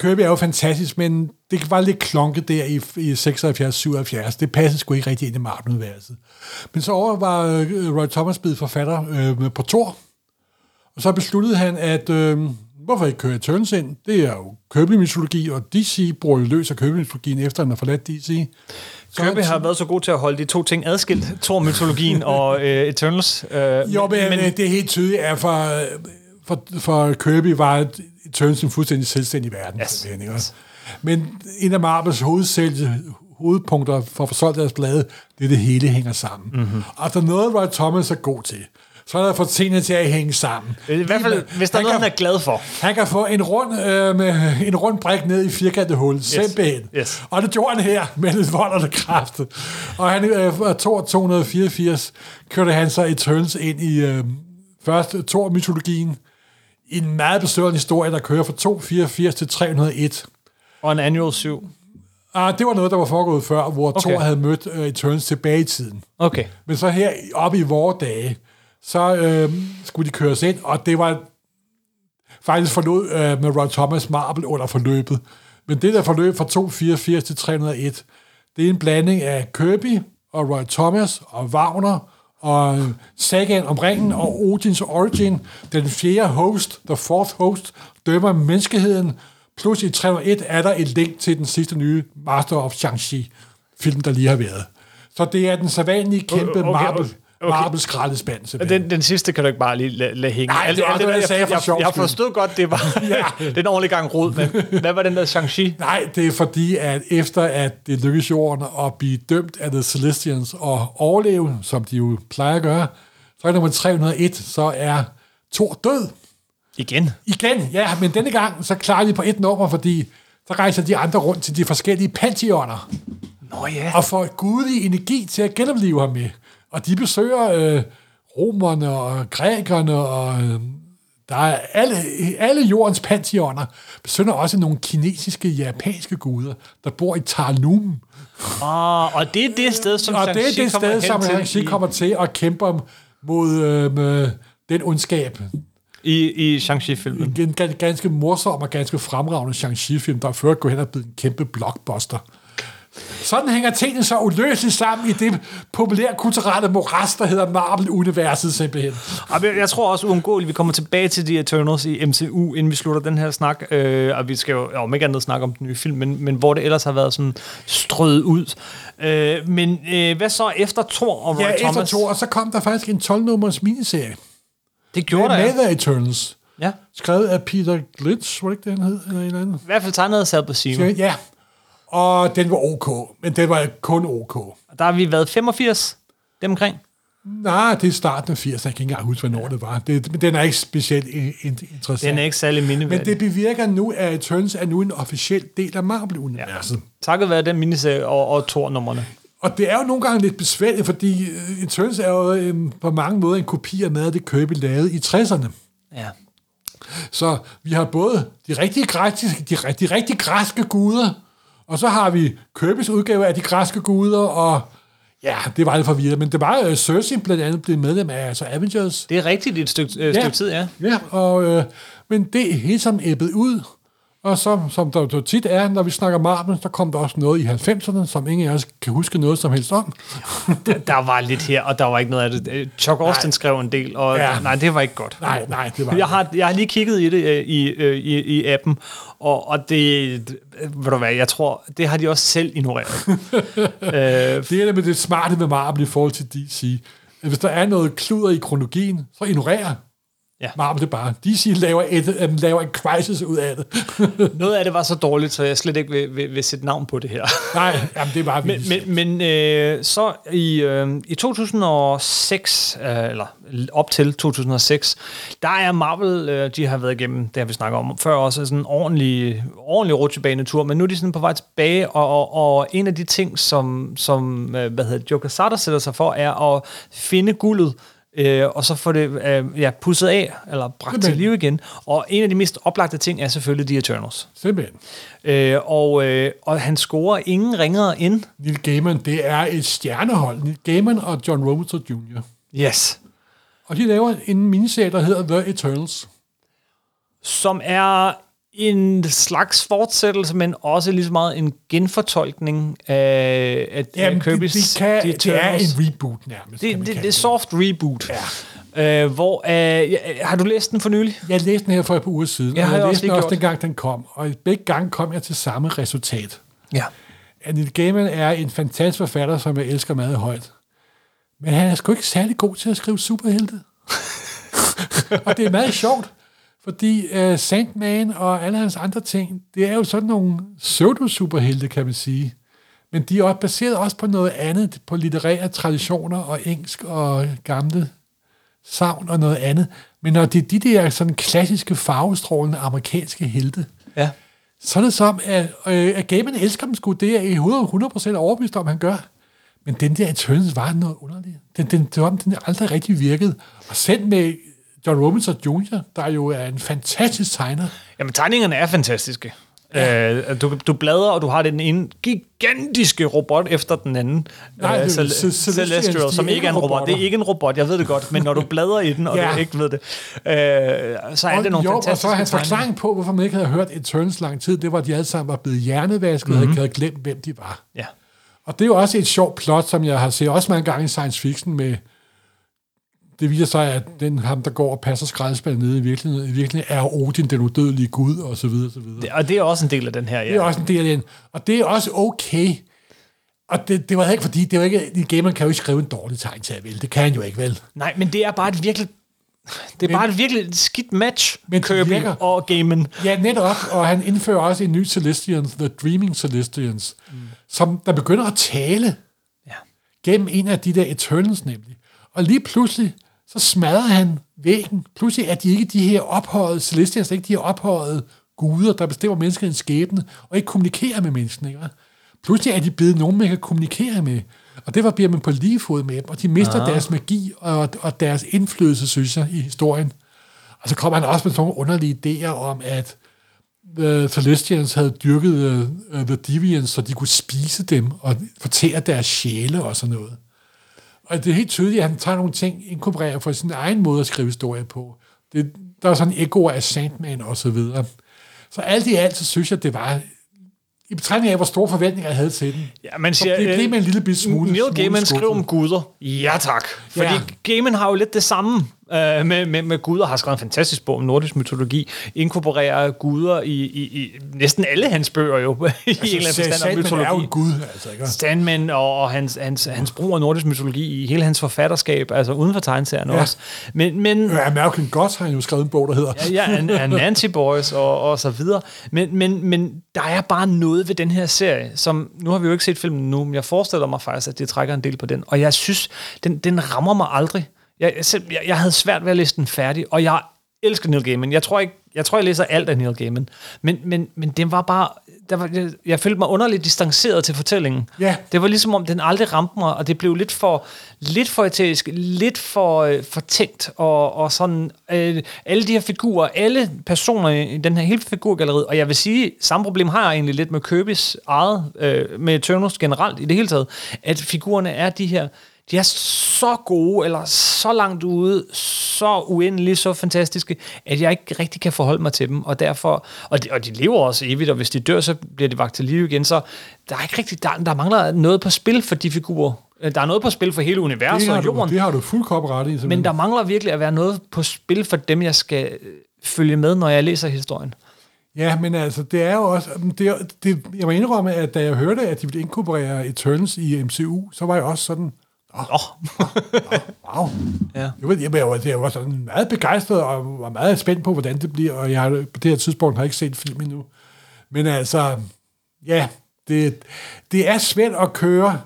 Kirby er jo fantastisk, men det var lidt klonket der i, i 76-77. Det passede sgu ikke rigtig ind i Marvel-universet. Men så over var øh, Roy Thomas blevet forfatter øh, med- på Thor, og så besluttede han, at øh, hvorfor ikke køre Eternals ind? Det er jo Kirby-mytologi, og DC bruger jo løs af Kirby-mytologien, efter han har forladt DC. Så Kirby har været så god til at holde de to ting adskilt, Thor-mytologien og øh, Eternals. Øh, Jo, men, men det er helt tydeligt, at for, for, for Kirby var Eternals en fuldstændig selvstændig verden. Yes. ikke også? Men en af Marvels hovedsælge, hovedpunkter for at få solgt deres blade, det er, det hele hænger sammen. Mhm. Mm-hmm. Og der er noget, Roy Thomas er god til. Så er der fået tingene til at hænge sammen. I hvert fald, hvis der er Han noget, kan- han er glad for. Han kan få en rund, øh, med en rund brik ned i firkantet hul, simpelthen. Yes. Og det gjorde han her med lidt vold og kraft. Og han, øh, fra Thor 284 kørte han så Eternals ind i øh, først Thor-mytologien, en meget bestørrende historie, der kører fra 284 til 301. Og en annual 7. Ah, det var noget, der var foregået før, hvor okay. Thor havde mødt øh, Eternals tilbage i tiden. Okay. Men så her oppe i vore dage, så øh, skulle de køres ind, og det var faktisk forlod øh, med Roy Thomas Marble under forløbet. Men det der forløb fra 284 til 301, det er en blanding af Kirby og Roy Thomas og Wagner og Sagan om ringen og Odins Origin. Den fjerde host, the fourth host, dømmer menneskeheden. Plus i 301 er der et link til den sidste nye Master of Shang-Chi film, der lige har været. Så det er den sædvanlige kæmpe okay, okay, marble, okay. marble simpelthen. Den, den sidste kan du ikke bare lige lade, lade hænge. Nej, det var Alt det, jeg der, sagde for jeg, sjov jeg, jeg forstod godt, det var ja. den ordentlige gang rod, men hvad var den der Shang-Chi? Nej, det er fordi, at efter at det lykkedes jorden at blive dømt af The Celestians og overleve, som de jo plejer at gøre, så er nummer 301, så er Thor død. Igen. Igen, ja, men denne gang, så klarer de på et nummer, fordi så rejser de andre rundt til de forskellige pantheoner, Nå ja. og får gudelig energi til at genopleve ham med. Og de besøger øh, romerne og grækerne, og øh, der er alle, alle jordens pantheoner, besøger også nogle kinesiske, japanske guder, der bor i Tarnum. Ah, og det er det sted, som Og det er det kommer sted, hen som til Shang-Chi kommer til og kæmper mod øh, den ondskab. i, i Shang-Chi-filmen. En gan- ganske morsom og ganske fremragende Shang-Chi-film, der før går hen og blevet en kæmpe blockbuster. Sådan hænger tingene så uløseligt sammen i det populære kulturelle moras, der hedder Marvel-universet simpelthen. Og jeg- jeg tror også uundgåeligt, vi kommer tilbage til de Eternals i MCU, inden vi slutter den her snak. Øh, og vi skal jo om ikke andet snakke om den nye film, men, men hvor det ellers har været sådan strøget ud. Øh, men øh, hvad så efter Thor og Roy Ja, Thomas? efter to år, så kom der faktisk en 12-nummers miniserie. Det gjorde der, ja. The Eternals. ja. Skrevet af Peter Glitch, var det ikke det, han hed? Eller en eller anden? I hvert fald tegnet af Sal Buscema. Ja, og den var ok, men den var kun ok. Der har vi været 85, dem omkring. Nej, det er starten af 80'erne. Jeg kan ikke engang huske, hvornår det var. Det, men den er ikke specielt in- in- interessant. Den er ikke særlig mindeværdig. Men det bevirker nu, at Eternals er nu en officiel del af Marvel-universet. Ja. Takket være den miniserie og, og Thor-nummerne. Og det er jo nogle gange lidt besværligt, fordi uh, Eternals er jo um, på mange måder en kopi af af det Kirby lavede i 60'erne. Ja. Så vi har både de rigtige, græske, de, de rigtige græske guder, og så har vi Kirby's udgave af de græske guder, og ja, det var lidt forvirret, men det var uh, Cersei blandt andet blevet medlem af altså Avengers. Det er rigtigt et stykke, øh, stykke tid, ja. Ja, og, øh, men det er helt som æbbet ud. Og så, som der jo tit er, når vi snakker Marvel, så kom der også noget i 90'erne, som ingen af os kan huske noget som helst om. Der, der var lidt her, og der var ikke noget af det. Øh, Chuck Austin skrev en del, og Ja. nej, det var ikke godt. Nej, nej, det var Jeg har, jeg har lige kigget i det øh, i, øh, i, i appen, og, og det, ved du hvad, jeg tror, det har de også selv ignoreret. øh, Det er det med det smarte med Marvel i forhold til DC. Hvis der er noget kluder i kronologien, så ignorerer Ja. Marvel det bare. DC laver, et, laver en crisis ud af det. noget af det var så dårligt, så jeg slet ikke vil, vil, vil sætte navn på det her. nej, jamen, det er bare Men, vildt. men, men øh, så i, øh, i 2006, øh, eller op til 2006, der er Marvel, øh, de har været igennem, det har vi snakket om før også, sådan en ordentlig, ordentlig rutsjebanetur, men nu er de sådan på vej tilbage, og, og, og en af de ting, som, som øh, hvad hedder Joe Quesada sætter sig for, er at finde guldet, øh, og så få det øh, ja, pusset af, eller bragt til Simpelthen. liv igen. Og en af de mest oplagte ting er selvfølgelig The Eternals. Simpelthen. Øh, og, øh, og han scorer ingen ringere end... Neil Gaiman, det er et stjernehold. Neil Gaiman og John Romita Jr. Yes. Og de laver en miniserie, der hedder The Eternals. som er en slags fortsættelse, men også lige så meget en genfortolkning af, af Jamen, Kirby's det, det, kan, The det er en reboot nærmest. det, det, det er soft reboot. Ja. Øh, hvor, øh, har du læst den for nylig? Jeg læste den her for et par uger siden, Jeg og har jeg også læste den også gjort. dengang, den kom. Og begge gange kom jeg til samme resultat. Ja. Neil Gaiman er en fantastisk forfatter, som jeg elsker meget højt. Men han er sgu ikke særlig god til at skrive superhelte. og det er meget sjovt, fordi uh, Sandman og alle hans andre ting, det er jo sådan nogle pseudo-superhelte, kan man sige. Men de er også baseret også på noget andet, på litterære traditioner og engelsk og gamle savn og noget andet. Men når det er de der sådan klassiske farvestrålende amerikanske helte, ja. så er det som, at, øh, at Gaiman elsker dem sgu, det er jeg 100% overbevist om, han gør. Men den der Eternals var noget underligt. Den, den, det var, den aldrig rigtig virkede. Og selv med John Robinson Jr., der jo er en fantastisk tegner. Jamen, tegningerne er fantastiske. Ja. Øh, du, du bladrer, og du har den ene gigantiske robot efter den anden. Nej, Øh, det Cel- Celestial, de som ikke er en ikke robot. robotter. Det er ikke en robot, jeg ved det godt, men når du bladrer i den, og Ja. du ikke ved det, øh, så er Og, det nogle jo, og fantastiske så er hans forklaring på, hvorfor man ikke havde hørt Eternals lang tid, det var, at de alle sammen var blevet hjernevasket mm-hmm. og havde glemt, hvem de var. Ja. Og det er jo også et sjovt plot, som jeg har set også mange gange i science fiction med, det viser sig, at den ham, der går og passer skraldespanden nede i virkeligheden, i virkeligheden er Odin, den udødelige gud, og så videre, og så videre. Det- Og det er også en del af den her, ja. Det er også en del af den. Og det er også okay, Og det, det var ikke fordi, det var ikke, en gamer kan jo ikke skrive en dårlig tegn til vel. Det kan han jo ikke, vel? Nej, men det er bare et virkelig... Det er Men- bare et virkelig skidt match, Men Kirby virker. og Gamen. Ja, netop, og han indfører også en ny Celestians, The Dreaming Celestians, mm. som der begynder at tale Ja. gennem en af de der Eternals nemlig. Og lige pludselig, så smadrer han væggen. Pludselig er de ikke de her ophøjede Celestians, ikke de her ophøjede guder, der bestemmer menneskets skæbne, og ikke kommunikerer med menneskene. Ikke? Pludselig er de blevet nogen, man kan kommunikere med. Og det var bliver man på lige fod med dem, og de mister ah. deres magi og, og deres indflydelse, synes jeg, i historien. Og så kommer han også med sådan nogle underlige idéer om, at The Celestians havde dyrket uh, The Deviants, så de kunne spise dem og fortære deres sjæle og sådan noget. Og det er helt tydeligt, at han tager nogle ting, inkorporerer for sin egen måde at skrive historie på. Det, der er sådan ekko af Sandman og så videre. Så alt i alt, så synes jeg, det var i betragtning af, hvor store forventninger jeg havde til den. Ja, man Så siger, det blev med en lille bit smule. Neil Gaiman skriver om guder. Ja tak. Fordi ja. Gaiman har jo lidt det samme øh, med, med, med guder. Har skrevet en fantastisk bog om nordisk mytologi. Inkorporerer guder i, i, i næsten alle hans bøger jo. i altså, en eller anden forstand om Sandman er jo mytologi. gud, altså. Ikke? Sandman og, og hans, hans, hans brug af nordisk mytologi i hele hans forfatterskab, altså uden for tegneserierne Ja. også. Men, men Ja, American Gods har han jo skrevet en bog, der hedder. ja, ja, and, and Antiboys og, og så videre. Men, men, men der er bare noget ved den her serie, som, nu har vi jo ikke set filmen nu, men jeg forestiller mig faktisk, at det trækker en del på den. Og jeg synes, den, den rammer mig aldrig. Jeg, jeg, jeg havde svært ved at læse den færdig, og jeg elsker Neil Gaiman. Jeg tror, ikke, jeg, tror, jeg læser alt af Neil Gaiman. Men, men, men den var bare... Der var, jeg, jeg følte mig underligt distanceret til fortællingen. Ja. Det var ligesom om, den aldrig ramte mig, og det blev lidt for, lidt for eterisk, lidt for, øh, for tænkt, og, og sådan, øh, alle de her figurer, alle personer i den her hele figurgalleriet, og jeg vil sige, samme problem har jeg egentlig lidt med Kirby's eget, øh, med Eternals generelt i det hele taget, at figurerne er de her, de er så gode, eller så langt ude, så uendelige, så fantastiske, at jeg ikke rigtig kan forholde mig til dem, og derfor, og de, og de lever også evigt, og hvis de dør, så bliver de vagt til live igen, så der er ikke rigtig, der, der mangler noget på spil for de figurer. Øh, Der er noget på spil for hele universet og du, jorden, det har du fuldkommen ret i. men simpelthen. der mangler virkelig at være noget på spil for dem, jeg skal øh, følge med, når jeg læser historien. Ja, men altså, det er jo også... Det, det, jeg må indrømme, at da jeg hørte, at de ville inkorporere Eternals i MCU, så var jeg også sådan... Åh, Wow. ja. Jeg, ved, jeg, var, jeg var sådan meget begejstret og var meget spændt på, hvordan det bliver, og jeg har, på det her tidspunkt har jeg ikke set film endnu. Men altså, ja, det, det er svært at køre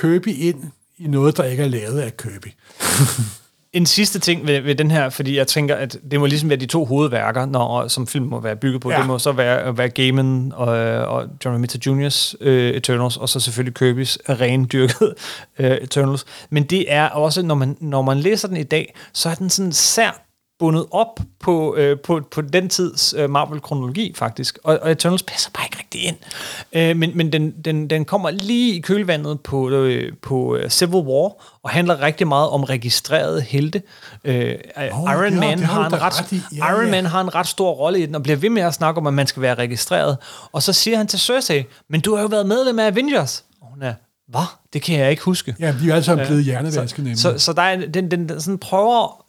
Kirby ind i noget, der ikke er lavet af Kirby. En sidste ting ved, ved den her, fordi jeg tænker, at det må ligesom være de to hovedværker, når, som film må være bygget på. Ja. Det må så være, være Gaiman og, og John Romita Jr.'s uh, Eternals, og så selvfølgelig Kirby's rendyrket uh, Eternals. Men det er også, når man, når man læser den i dag, så er den sådan sær bundet op på, øh, på, på den tids øh, Marvel-kronologi, faktisk. Og, og Eternals passer bare ikke rigtig ind. Øh, men men den, den, den kommer lige i kølvandet på, øh, på øh, Civil War, og handler rigtig meget om registrerede helte. Øh, oh, Iron, ja, Man har en ret, ret i. Ja, Iron ja. Man har en ret stor rolle i den, og bliver ved med at snakke om, at man skal være registreret. Og så siger han til Cersei, men du har jo været medlem af Avengers. Og hun er, hvad? Det kan jeg ikke huske. Ja, de er alle sammen blevet hjernevasket nemlig. Så, så der er, den, den, den sådan prøver,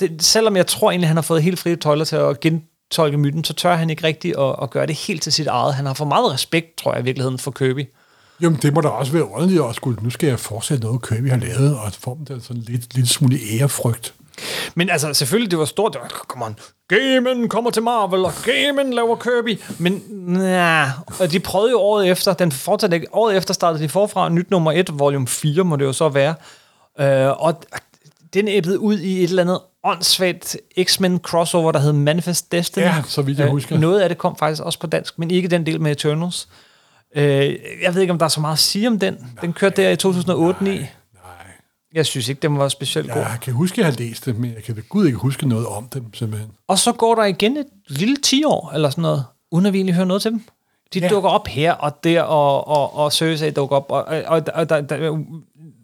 det, selvom jeg tror egentlig, han har fået helt frie tøjler til at gentolke myten, så tør han ikke rigtigt at, at gøre det helt til sit eget. Han har for meget respekt, tror jeg i virkeligheden, for Kirby. Jamen, det må da også være underligt at skulle, nu skal jeg fortsætte noget, Kirby har lavet, og få dem til sådan lidt, lidt smule ærefrygt. Men altså, selvfølgelig, det var stort. Det var, come on, Gamen kommer til Marvel, og Gamen laver Kirby. Men nej, og de prøvede jo året efter, den fortsatte ikke. Året efter startede de forfra, nyt nummer 1, volume 4 må det jo så være. Øh, og den æbbede ud i et eller andet åndssvagt X-Men crossover, der hed Manifest Destiny. Ja, så vidt jeg husker. Noget af det kom faktisk også på dansk, men ikke den del med Eternals. Øh, jeg ved ikke, om der er så meget at sige om den. Den kørte der i 2008 9 Nej, Jeg synes ikke, den var specielt god. jeg kan huske, at jeg har læst det, men jeg kan ved Gud ikke huske noget om dem, simpelthen. Og så går der igen et lille 10 år, eller sådan noget, uden at vi egentlig hører noget til dem. De Ja. dukker op her og der, og, og, og Cersei dukker op, og, og, og, der, der er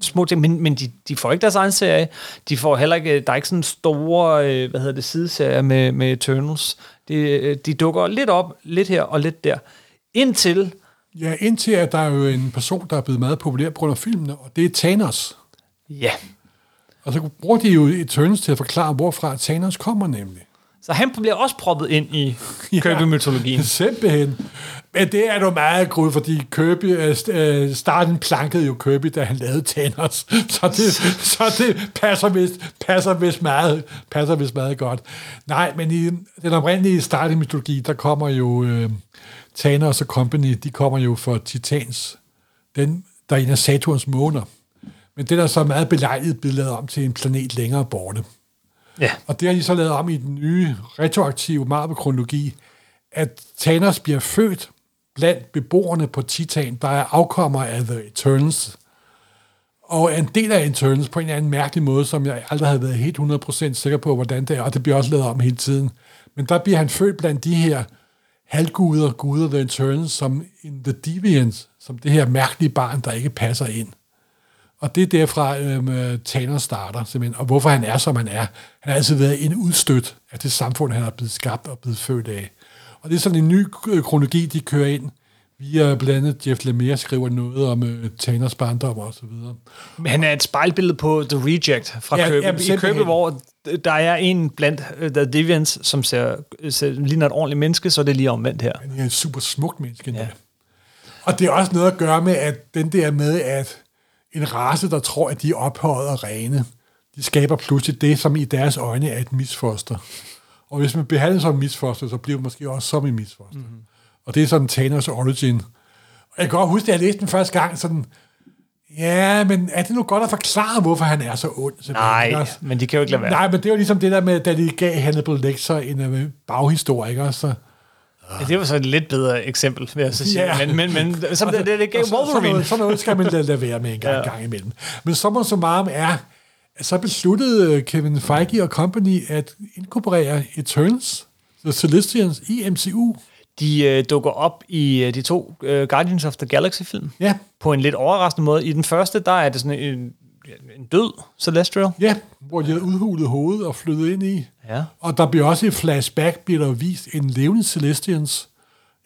små ting, men, men de, de får ikke deres egen serie. De får heller ikke, der er ikke sådan store, øh, hvad hedder det, sideserier med, med Eternals. De, øh, de dukker lidt op, lidt her og lidt der. Indtil, Ja, indtil at der er jo en person, der er blevet meget populær på grund af filmene, og det er Thanos. ja, Og så bruger de jo Eternals til at forklare, hvorfra Thanos kommer nemlig. Så han bliver også proppet ind i Kirby-mytologien. Simpelthen. Men det er du meget grud, fordi Kirby, øh, øh, starten plankede jo Kirby, da han lavede Thanos. Så det, så det passer vist, passer vist meget, passer vist meget godt. Nej, men i den oprindelige starting mytologi, der kommer jo øh, Thanos og Company, de kommer jo for Titans, den, der er en af Saturns måner. Men det der så meget belejligt blevet lavet om til en planet længere borte. Ja. Og det har de så lavet om i den nye retroaktive Marvel-kronologi, at Thanos bliver født blandt beboerne på Titan, der er afkommer af The Eternals, og er en del af Eternals på en eller anden mærkelig måde, som jeg aldrig havde været helt 100% sikker på, hvordan det er, og det bliver også lavet om hele tiden. Men der bliver han født blandt de her halvguder, guder The Eternals, som in The Deviants, som det her mærkelige barn, der ikke passer ind. Og det er derfra, øhm, Thanos starter, simpelthen. Og hvorfor han er, som han er. Han har altid været en udstødt af det samfund, han er blevet skabt og blevet født af. Og det er sådan en ny øh, kronologi, de kører ind. Via blandt andet Jeff Lemire skriver noget om øh, Thanos barndom og så videre. Men han er et spejlbillede på The Reject fra Ja, ja, Kirby. jamen, I. Kirby, hvor der er en blandt uh, The Deviants, som ser, ser, ligner et ordentligt menneske, så er det lige omvendt her. Han er et super smukt menneske. Ja. Ja. Og det er også noget at gøre med, at den der med, at en race, der tror, at de er ophøjet og rene, de skaber pludselig det, som i deres øjne er et misfoster. Og hvis man behandler som et misfoster, så bliver det måske også som et misfoster. Mm-hmm. Og det er sådan Thanos origin. Og jeg kan godt huske, at jeg læste den første gang, sådan, ja, men er det nu godt at forklare, hvorfor han er så ond? simpelthen? Nej, men de kan jo ikke lade være. Nej, men det var ligesom det der med, da de gav Hannibal Lecter en øh, baghistorie, ikke? Så, Ja, det var så et lidt bedre eksempel, vil jeg så sige. Ja. Men, men, men som det, det, det gav så- Sådan Wolverine. noget, sådan noget skal man lade, lade være med en gang, Ja. gang imellem. Men summa summarum er, så besluttede øh, Kevin Feige og company at inkorporere Eternals, The Celestians, i MCU. De øh, dukker op i øh, de to øh, Guardians of the Galaxy-film. Ja, På en lidt overraskende måde. I den første, der er det sådan en, en død Celestial. ja, hvor de havde udhulet hovedet og flyttet ind i. Ja. Og der bliver også i flashback, bliver der vist en levende Celestians.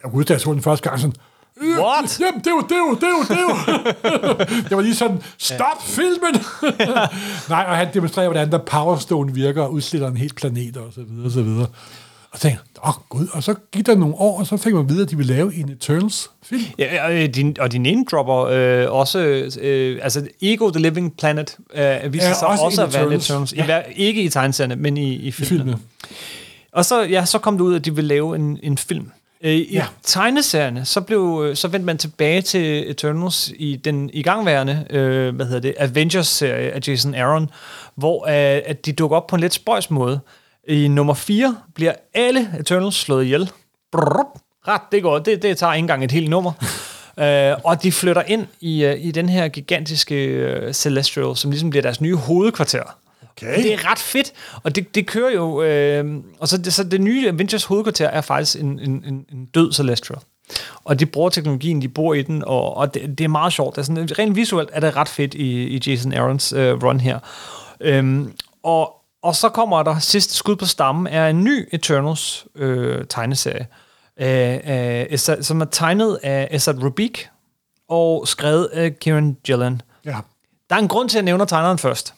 Jeg kunne huske, da jeg så den første gang, sådan, "Øh, What? Jamen, det var, det var, det var, det var. det var lige sådan, stop filmen! Nej, og han demonstrerer, hvordan der Power Stone virker og udsliller en hel planet og så videre, og så videre. Og så tænkte åh gud, og så gik der nogle år, og så fik man videre, at de ville lave en Eternals-film. Ja, og, øh, din, og din name dropper øh, også, øh, altså Ego the Living Planet øh, viser Er sig også også, at være Eternals. Ja. I, hver- ikke i tegneserierne, men i, i I filmene. Og så, ja, så kom det ud, at de ville lave en, en film. Øh, I Ja. tegneserierne, så, blev, øh, så vendte man tilbage til Eternals i den igangværende, øh, hvad hedder det, Avengers-serie af Jason Aaron, hvor øh, at de dukker op på en lidt spøjs måde. I nummer 4 bliver alle Eternals slået ihjel. Brrr, ret, det går. Det, det tager ikke engang et helt nummer. øh, og de flytter ind i, øh, i den her gigantiske øh, Celestial, som ligesom bliver deres nye hovedkvarter. Okay. Det er ret fedt, og det, det kører jo... Øh, og så det, så det nye Avengers hovedkvarter er faktisk en, en, en, en død Celestial. Og de bruger teknologien, de bor i den, og, og det, det er meget sjovt. Det er sådan, rent visuelt er det ret fedt i, i Jason Aarons øh, run her. Øhm, og, og så kommer der sidste skud på stammen, er en ny Eternals øh, tegneserie, øh, øh, som er tegnet af Esad Rubik og skrevet af Kieran Gillen. Ja. Der er en grund til, at jeg nævner tegneren først.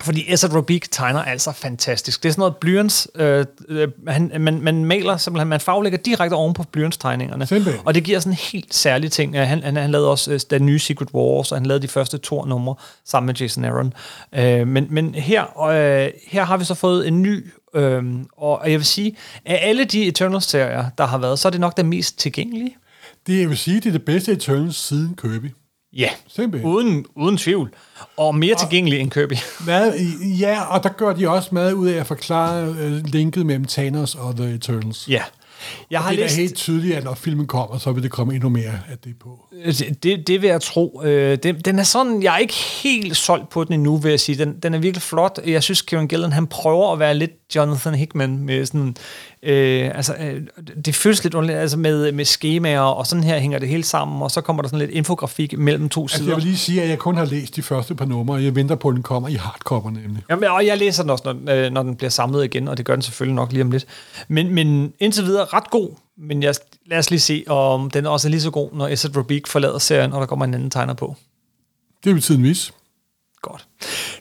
Fordi Esad Rubik tegner altså fantastisk. Det er sådan noget blyants. Øh, øh, han, man, man maler simpelthen, man farvelægger direkte oven på blyantstegningerne. Simpelthen. Og det giver sådan en helt særlig ting. Øh, Han, han, han lavede også øh, den nye Secret Wars, og han lavede de første to numre sammen med Jason Aaron. Øh, men, men her, øh, her har vi så fået en ny, øh, og jeg vil sige, af alle de Eternals-serier, der har været, så er det nok den mest tilgængelige. Det jeg vil sige, det er det bedste Eternals siden Kirby. Ja, Simpelthen. uden, uden tvivl. Og mere tilgængelig end Kirby. Meget, ja, og der gør de også meget ud af at forklare øh, linket mellem Thanos og The Eternals. Ja. Jeg har det er læst, helt tydeligt, at når filmen kommer, så vil det komme endnu mere af det på. det, det, det vil jeg tro. Øh, den, den er sådan, jeg er ikke helt solgt på den endnu, vil jeg sige. Den, den er virkelig flot. Jeg synes, Kieran Gillen, han prøver at være lidt Jonathan Hickman med sådan, øh, altså, øh, det føles lidt underligt, altså med, med skemaer, og sådan her hænger det hele sammen, og så kommer der sådan lidt infografik mellem to Altså, sider. jeg vil lige sige, at jeg kun har læst de første par numre, og jeg venter på, at den kommer i hardcover nemlig. Jamen, og jeg læser den også, når, øh, når den bliver samlet igen, og det gør den selvfølgelig nok lige om lidt. Men, men indtil videre ret god, men jeg, lad os lige se, om den også er lige så god, når Esad Rubik forlader serien, og der kommer en anden tegner på. Det vil tiden vise. Godt.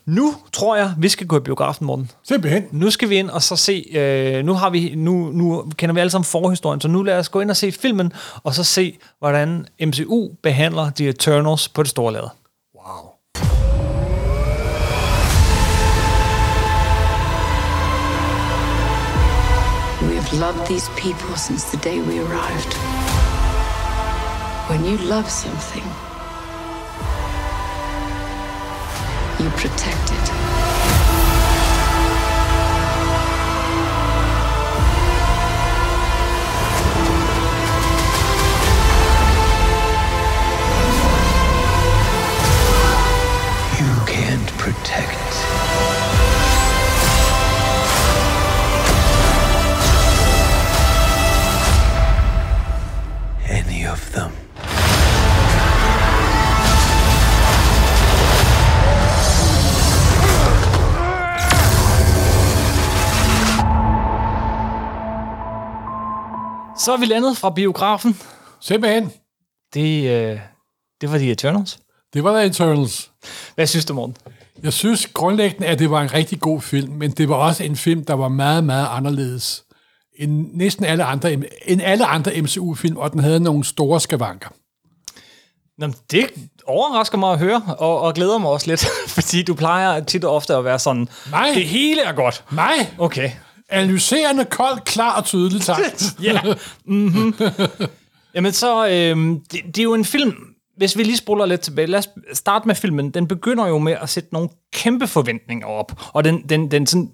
Nu tror jeg, vi skal gå i biografen, Morten. Simpelthen. Nu skal vi ind og så se, øh, nu, har vi, nu, nu kender vi alle sammen forhistorien, så nu lad os gå ind og se filmen, og så se, hvordan MCU behandler The Eternals på det store lade. Wow. We have loved these people since the day we arrived. When you love something, you protect it. You can't protect. Så er vi landet fra biografen. Simpelthen. Det, øh, det var The Eternals. Det var The Eternals. Hvad synes du, Morten? Jeg synes grundlæggende, at det var en rigtig god film, men det var også en film, der var meget, meget anderledes end næsten alle andre, end alle andre MCU-film, og den havde nogle store skavanker. Nå, det overrasker mig at høre, og, og glæder mig også lidt, fordi du plejer tit og ofte at være sådan, Nej. det hele er godt. Nej! Okay. Analyserende, kold, klar og tydelig, tak. Ja. Mm-hmm. Jamen så, øh, det, det er jo en film, hvis vi lige spoler lidt tilbage, lad os starte med filmen. Den begynder jo med at sætte nogle kæmpe forventninger op, og den, den, den sådan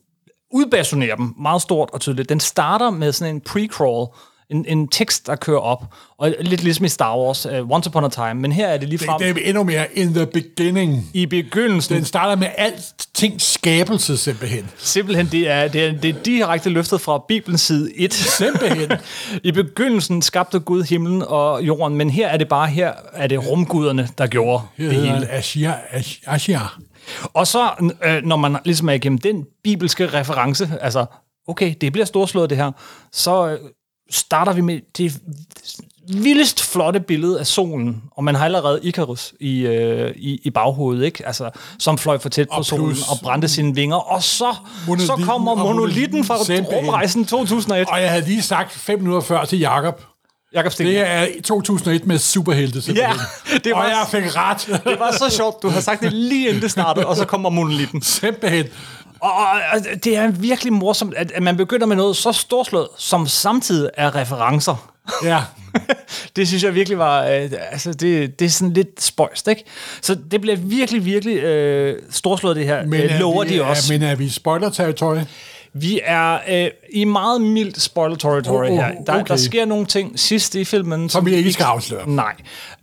udbasunerer dem meget stort og tydeligt. Den starter med sådan en pre-crawl, en, en tekst, der kører op, og lidt ligesom i Star Wars, uh, Once Upon a Time, men her er det lige Det, frem det er endnu mere in the beginning. i begyndelsen. Den starter med alting skabelse, simpelthen. Simpelthen, det er, det, er, det er direkte løftet fra Bibelens side 1. Simpelthen. I begyndelsen skabte Gud himlen og jorden, men her er det bare, her er det rumguderne, der gjorde det hedder hele. Ash- Ashia. Og så, øh, når man ligesom er igennem den bibelske reference, altså, okay, det bliver storslået det her, så øh, starter vi med det vildest flotte billede af solen, og man har allerede Icarus i, øh, i, i baghovedet, ikke? Altså, som fløj for tæt på Og solen og brændte sine vinger, og så, så kommer monolitten fra rumrejsen 2001. Og jeg havde lige sagt fem minutter før til Jakob. Jakob Sten. Det er 2001 med superhelte, simpelthen. Ja, det var- Og jeg fik ret. Det var så sjovt, du har sagt det lige inden det startede, og så kommer monolitten. simpelthen. Og, og, det er virkelig morsomt, at, at man begynder med noget så storslået, som samtidig er referencer. Ja. det synes jeg virkelig var, øh, altså det, det er sådan lidt spøjst, ikke? Så det bliver virkelig, virkelig øh, storslået det her, men øh, er lover vi, de også. Er, men er vi i spoiler-territorie? Vi er øh, i meget mildt spoiler territory Oh, oh, her. Der, okay. der sker nogle ting sidst i filmen, Som vi ikke skal afsløre. Nej.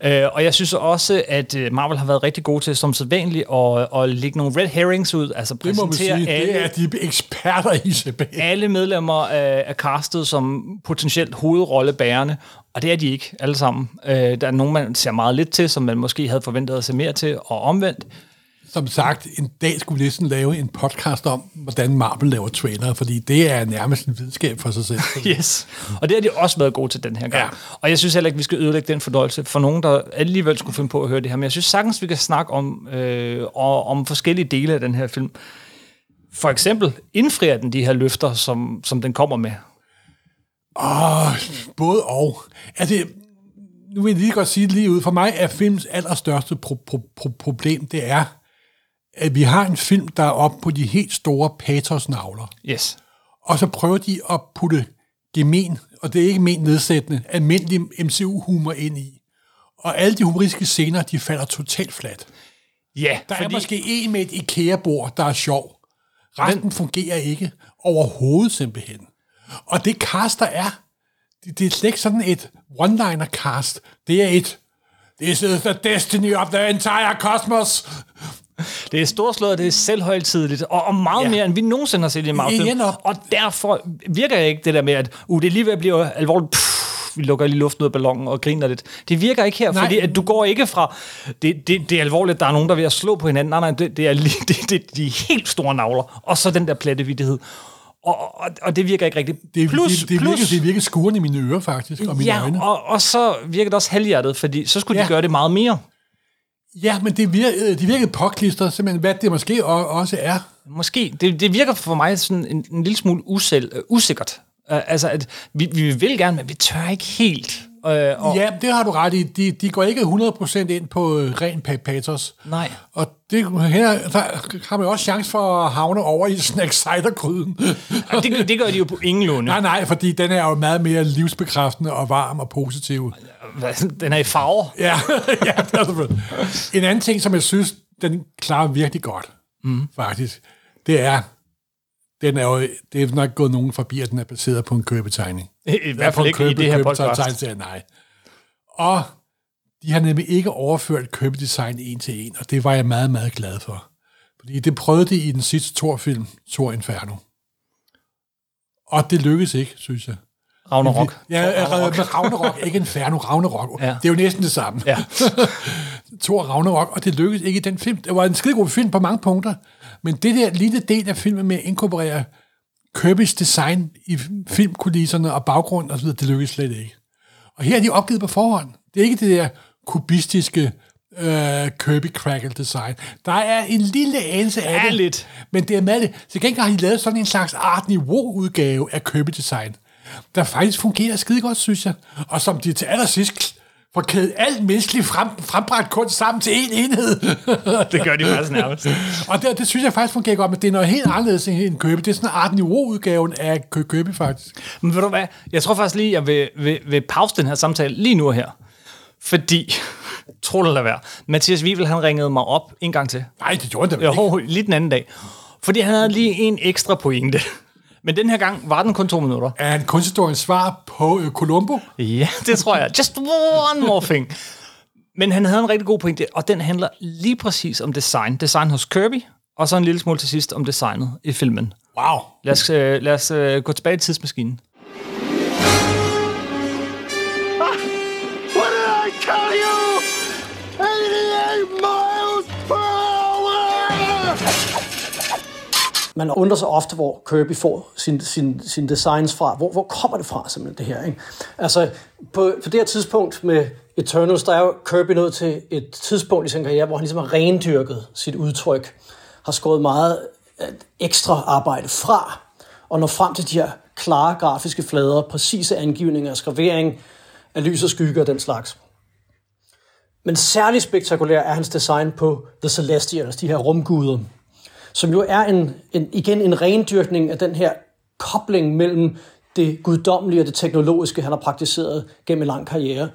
Øh, og jeg synes også, at øh, Marvel har været rigtig gode til, som sædvanligt, at, at lægge nogle red herrings ud, altså Det må man præsentere sige. alle, Det er de eksperter i simpelthen. alle medlemmer af, af castet som potentielt hovedrollebærende, og det er de ikke alle sammen. Øh, der er nogen, man ser meget lidt til, som man måske havde forventet at se mere til, og omvendt. Som sagt, en dag skulle vi næsten lave en podcast om, hvordan Marvel laver trailere, fordi det er nærmest en videnskab for sig selv. Yes. Og det har de også været gode til den her gang. Ja. Og jeg synes heller ikke, vi skal ødelægge den fordøjelse for nogen, der alligevel skulle finde på at høre det her. Men jeg synes sagtens, vi kan snakke om, øh, og, om forskellige dele af den her film. For eksempel indfrier den de her løfter, som, som den kommer med. Åh, både og. Altså, nu vil jeg lige godt sige det lige ud. For mig er films allerstørste pro- pro- pro- problem, det er, at vi har en film, der er oppe på de helt store patosnavler. Yes. Og så prøver de at putte gemen, og det er ikke men nedsættende, almindelig MCU-humor ind i. Og alle de humoristiske scener, de falder totalt fladt. Ja, Der fordi... er måske en med et IKEA-bord, der er sjov. Resten Men... fungerer ikke overhovedet simpelthen. Og det cast, der er, det, det er slet ikke sådan et one-liner cast. Det er et, this is the destiny of the entire cosmos. Det er storslået, det er selvhøjtidligt, og, og meget Ja. mere, end vi nogensinde har set i op. Og derfor virker jeg ikke det der med, at uh, det er lige ved at blive alvorligt, pff, vi lukker lige luften ud af ballonen og griner lidt. Det virker ikke her, Nej. Fordi at du går ikke fra, det, det, det er alvorligt, der er nogen, der er ved at slå på hinanden. Nej, nej, det, det er lige, det, det, de helt store navler. Og så den der plattevidtighed. Og, og, og det virker ikke rigtigt. Det, plus, det, det, plus, virker, det virker skuren i mine ører, faktisk, og mine ja, øjne. og, og så virker det også halvhjertet, fordi så skulle. Ja. de gøre det meget mere. Ja, men det virkede, øh, de virkede påklistret, simpelthen, hvad det måske også er. Måske. Det, det virker for mig sådan en, en lille smule usel, uh, usikkert. Uh, altså, at vi, vi vil gerne, men vi tør ikke helt. Uh, og, Ja, det har du ret i. De, de går ikke 100% ind på øh, ren pa- patos. Nej. Og det, her der har man jo også chance for at havne over i snack cider-gryden. Og det, det gør de jo på ingen lunde. nej, nej, fordi den er jo meget mere livsbekræftende og varm og positiv. Den er i farver. Ja, ja det er selvfølgelig. En anden ting, som jeg synes, den klarer virkelig godt, mm. faktisk, det er, den er jo, det er nok gået nogen forbi, at den er baseret på en købetegning. I, hvert fald ikke i det her podcast. Nej. Og de har nemlig ikke overført købedesign en til en, og det var jeg meget, meget glad for. Fordi det prøvede de i den sidste Thor-film, Thor Inferno. Og det lykkedes ikke, synes jeg. Ragnarok. Ja, Ragnarok. Ragnarok, ikke Inferno, Ragnarok. Ja. Det er jo næsten det samme. Ja. Thor Ragnarok, og det lykkedes ikke i den film. Det var en skidegod film på mange punkter, men det der lille del af filmen med at inkorporere Kirby's design i filmkulisserne og baggrund videre, det lykkedes slet ikke. Og her er de opgivet på forhånd. Det er ikke det der kubistiske øh, Kirby Crackle design. Der er en lille anelse af det, lidt. men det er med det. Til gengæld har de lavet sådan en slags art niveau udgave af Kirby design, der faktisk fungerer skide godt, synes jeg. Og som de til allersidst får kædet alt menneskeligt frem, frembragt kunst sammen til en enhed. Det gør de faktisk nærmest. og det, det synes jeg faktisk fungerer godt, men det er noget helt anderledes end Kirby. Det er sådan en art niveau udgaven af Kø- Kirby, faktisk. Men ved du hvad? Jeg tror faktisk lige, jeg vil, vil, vil pause den her samtale lige nu her. Fordi, tro det eller være, Mathias Wivel, han ringede mig op en gang til. Nej, det gjorde det vel ikke. Jo, lige den anden dag. Fordi han havde lige en ekstra pointe. Men den her gang var den kun to minutter. Er en kunsthistoriens svar på øh, Columbo? Ja, det tror jeg. Just one more thing. Men han havde en rigtig god pointe, og den handler lige præcis om design. Design hos Kirby, og så en lille smule til sidst om designet i filmen. Wow. Lad os, øh, lad os øh, gå tilbage i tidsmaskinen. Man undrer sig ofte, hvor Kirby får sin, sin, sin designs fra. Hvor, hvor kommer det fra, simpelthen, det her? Ikke? Altså, på, på det her tidspunkt med Eternals, der er jo Kirby nået til et tidspunkt i sin karriere, hvor han ligesom har rendyrket sit udtryk, har skåret meget øh, ekstra arbejde fra, og når frem til de her klare grafiske flader, præcise angivninger, skravering af lys og skygge og den slags. Men særligt spektakulær er hans design på The Celestials, de her rumguder, som jo er en, en, igen en rendyrkning af den her kobling mellem det guddommelige og det teknologiske, han har praktiseret gennem en lang karriere.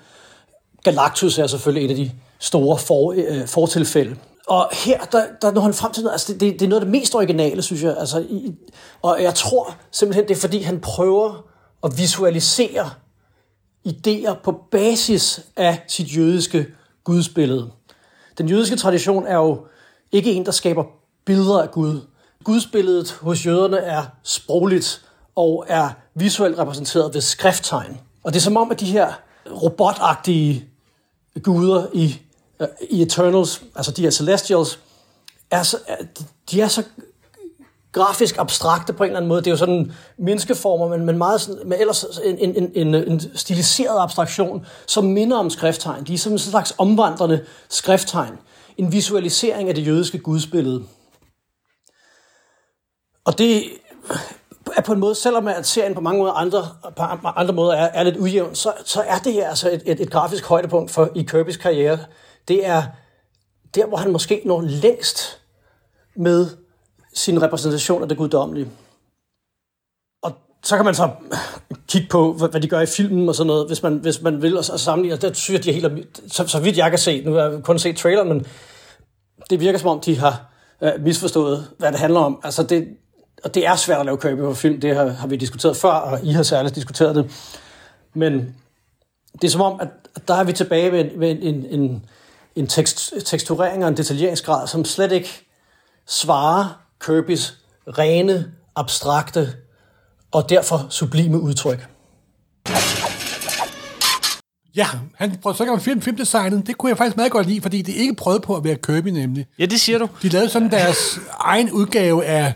Galactus er selvfølgelig et af de store for, øh, fortilfælde. Og her, der, der når han frem til noget, altså det, det, det er noget af det mest originale, synes jeg. Altså, i, og jeg tror simpelthen, det er fordi, han prøver at visualisere idéer på basis af sit jødiske gudsbillede. Den jødiske tradition er jo ikke en, der skaber billeder af Gud. Gudsbilledet hos jøderne er sprogligt og er visuelt repræsenteret ved skrifttegn. Og det er som om, at de her robotagtige guder i, i Eternals, altså de her Celestials, er så, de er så grafisk abstrakte på en eller anden måde. Det er jo sådan menneskeformer, men, men meget sådan, men ellers en, en, en, en, en stiliseret abstraktion, som minder om skrifttegn. De er som en slags omvandrende skrifttegn. En visualisering af det jødiske gudsbillede. Og det er på en måde, selvom at serien på mange måder andre, på andre måder er, er lidt ujævn, så, så er det her altså et, et, et grafisk højdepunkt for i Kirbys karriere. Det er der, hvor han måske når længst med sin repræsentation af det guddommelige. Og så kan man så kigge på, hvad, de gør i filmen og sådan noget, hvis man, hvis man vil, og, sammenligne. Og der synes jeg, de er helt... Så, så vidt jeg kan se, nu har jeg kun set traileren, men det virker som om, de har øh, misforstået, hvad det handler om. Altså det, og det er svært at lave Kirby på film, det har, har vi diskuteret før, og I har særligt diskuteret det. Men det er som om, at der er vi tilbage ved, en- ved en, en, en tekst, teksturering og en detaljeringsgrad, som slet ikke svarer Kirbys rene, abstrakte og derfor sublime udtryk. Ja, han prøvede så om film, filmdesignet. Det kunne jeg faktisk meget godt lide, fordi det ikke prøvede på at være Kirby nemlig. Ja, det siger du. De lavede sådan deres egen udgave af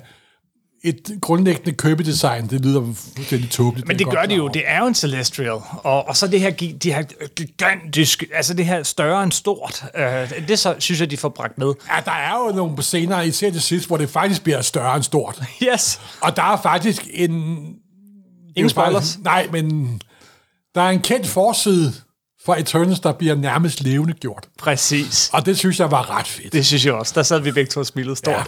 et grundlæggende købedesign, det lyder fuldstændig tåbeligt. Men det jeg gør godt de klar jo. Det er jo en Celestial. Og, og så det her, de her gigantiske, altså det her større end stort. Øh, det så, synes jeg, de får bragt med. Ja, der er jo nogle scener, især til sidst, hvor det faktisk bliver større end stort. Yes. Og der er faktisk en... Ingen spoilers. Nej, men der er en kendt forside for Eternals, der bliver nærmest levende gjort. Præcis. Og det synes jeg var ret fedt. Det synes jeg også. Der sad vi begge to og smilede stort. Ja.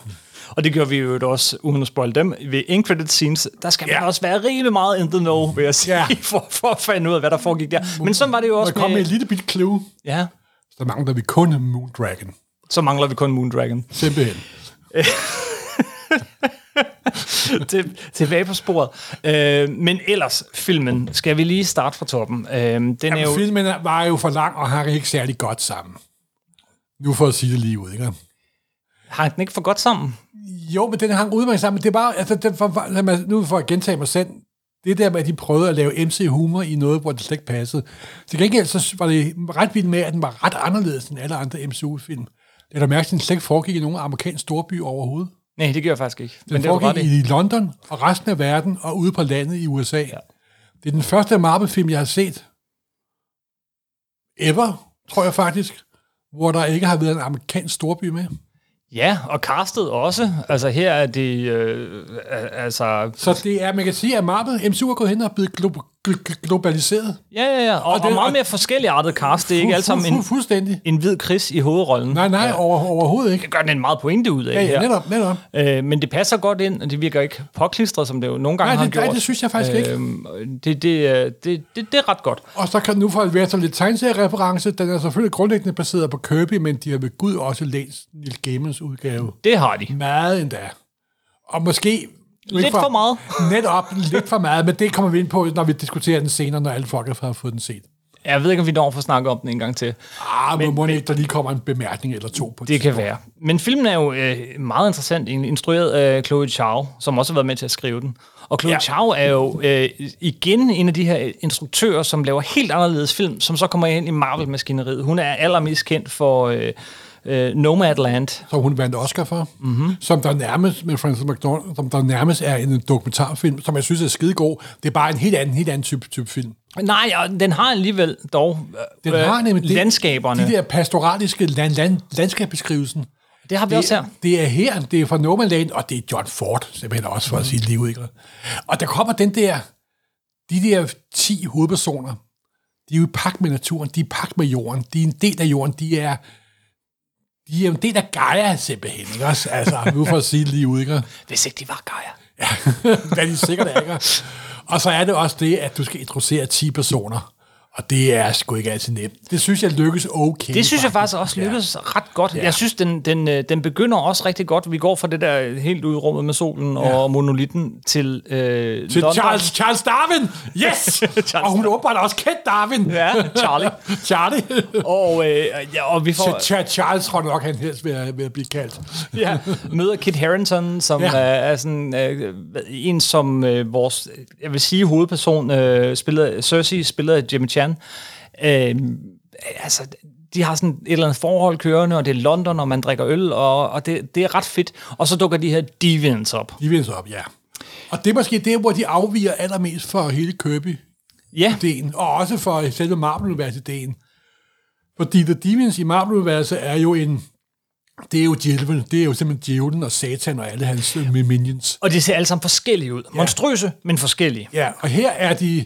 Og det gjorde vi jo også, uden at spoil dem. Ved end credit scenes, der skal man Ja. også være rigtig meget in the know, vil jeg sige, Ja. for, for at finde ud af, hvad der foregik der. Men så var det jo Og også der kom med med, et lille bit clue. Ja, Så mangler vi kun Moondragon. så mangler vi kun Moondragon. Simpelthen. Til, tilbage på sporet. Øh, men ellers, filmen, skal vi lige starte fra toppen. Øh, den er Jamen, jo... filmen er- var jo for lang og har ikke særlig godt sammen. Nu for at sige det lige ud, ikke? Hang den ikke for godt sammen? Jo, men den hang udmærket sammen. Det er bare, altså, den for, lad mig, nu for at gentage mig selv, det der med, at de prøvede at lave MC-humor i noget, hvor det slet ikke passede. Til gengæld så var det ret vildt med, at den var ret anderledes end alle andre MCU-film. Det er da mærkeligt, at den slet ikke foregik i nogen amerikansk storby overhovedet. Nej, det gør jeg faktisk ikke. Den Men det var ret foregik i. i London og resten af verden og ude på landet i USA. Ja. Det er den første Marvel-film, jeg har set ever, tror jeg faktisk, hvor der ikke har været en amerikansk storby med. Ja, og castet også. Altså her er det... Øh, altså... Så det er, man kan sige, at Marvel, MCU er gået hen og blevet glo- globaliseret. Ja, ja, ja. Og, og, det- og meget mere forskellige artet cast. Det er ikke alt sammen en, Fuldstændig. en hvid kris i hovedrollen. Nej, nej, over, overhovedet ikke. Det gør den en meget pointe ud af Ja, ja, her. netop, netop. Øh, men det passer godt ind, og det virker ikke påklistret, som det jo nogle gange Nej, har det- gjort. nej, det synes jeg faktisk ikke. Øhm, det, det, er- det, det, det er ret godt. Og så kan nu for at være så lidt tegneseriereference, den er selvfølgelig grundlæggende baseret på Kirby, men de har ved Gud også læst Neil Gaimans udgave. Det har de. Meget endda. Og måske... Lidt for meget. Netop, lidt for meget, men det kommer vi ind på, når vi diskuterer den senere, når alle folk har fået den set. Jeg ved ikke, om vi når at få snakket om den en gang til. Ah, men, må ikke, der lige kommer en bemærkning eller to på Det kan være. Men filmen er jo øh, meget interessant, instrueret af Chloe Zhao, som også har været med til at skrive den. Og Chloe ja. Zhao er jo øh, igen en af de her instruktører, som laver helt anderledes film, som så kommer ind i Marvel-maskineriet. Hun er allermest kendt for øh, øh, Nomadland. som hun vandt Oscar for, Mhm. mm-hmm. som der nærmest med Francis McDormand, som der nærmest er en dokumentarfilm, som jeg synes er skidegod. Det er bare en helt anden, helt anden type, type film. Nej, og den har alligevel dog øh, Den har nemlig det- landskaberne. De der pastoraliske land, land, landskabsbeskrivelsen. det har vi også her. Det, det er her, det er fra Nomadland, og det er John Ford, simpelthen også for at sige liv, ikke? Og der kommer den der, de der 10 hovedpersoner, de er jo i pagt med naturen, de er i pagt med jorden, de er en del af jorden, de er, de er en del af Gaia simpelthen, ikke også? Altså, nu for at sige det lige ud, ikke? Hvis ikke de var Gaia. Hvad de sikkert er, ikke? Og så er det også det, at du skal introducere 10 personer. Og det er sgu ikke altid nemt. Det synes jeg lykkes okay. Det synes jeg faktisk også lykkedes ja. ret godt. Ja. Jeg synes, den, den, øh, den begynder også rigtig godt. Vi går fra det der helt ud i rummet med solen ja. og monolitten til, øh, Til London. Charles, Charles Darwin! Yes! og hun åbenbart også kendt Darwin. Ja, Charlie. Charlie. Og, øh, ja, og vi får Ch- Charles tror nok, han helst vil, vil blive kaldt. ja, møder Kit Harington, som ja. Er, er sådan, øh, en, som øh, vores, jeg vil sige, hovedperson, øh, spillet, Cersei, spillet af Jimmy Chan. Øh, altså, de har sådan et eller andet forhold kørende, og det er London, og man drikker øl, og, og det, det er ret fedt. Og så dukker de her deviants op. De vil så op, ja. Og det er måske det, hvor de afviger allermest for hele Kirby-ideen, Ja, og også for selve Marvel-universet-ideen. Fordi The Demons i Marvel-universet er jo en... Det er jo djævlen, det er jo simpelthen djævlen og satan og alle hans øh, minions. og de ser alle sammen forskellige ud. Monstrøse, men forskellige. Ja, og her er de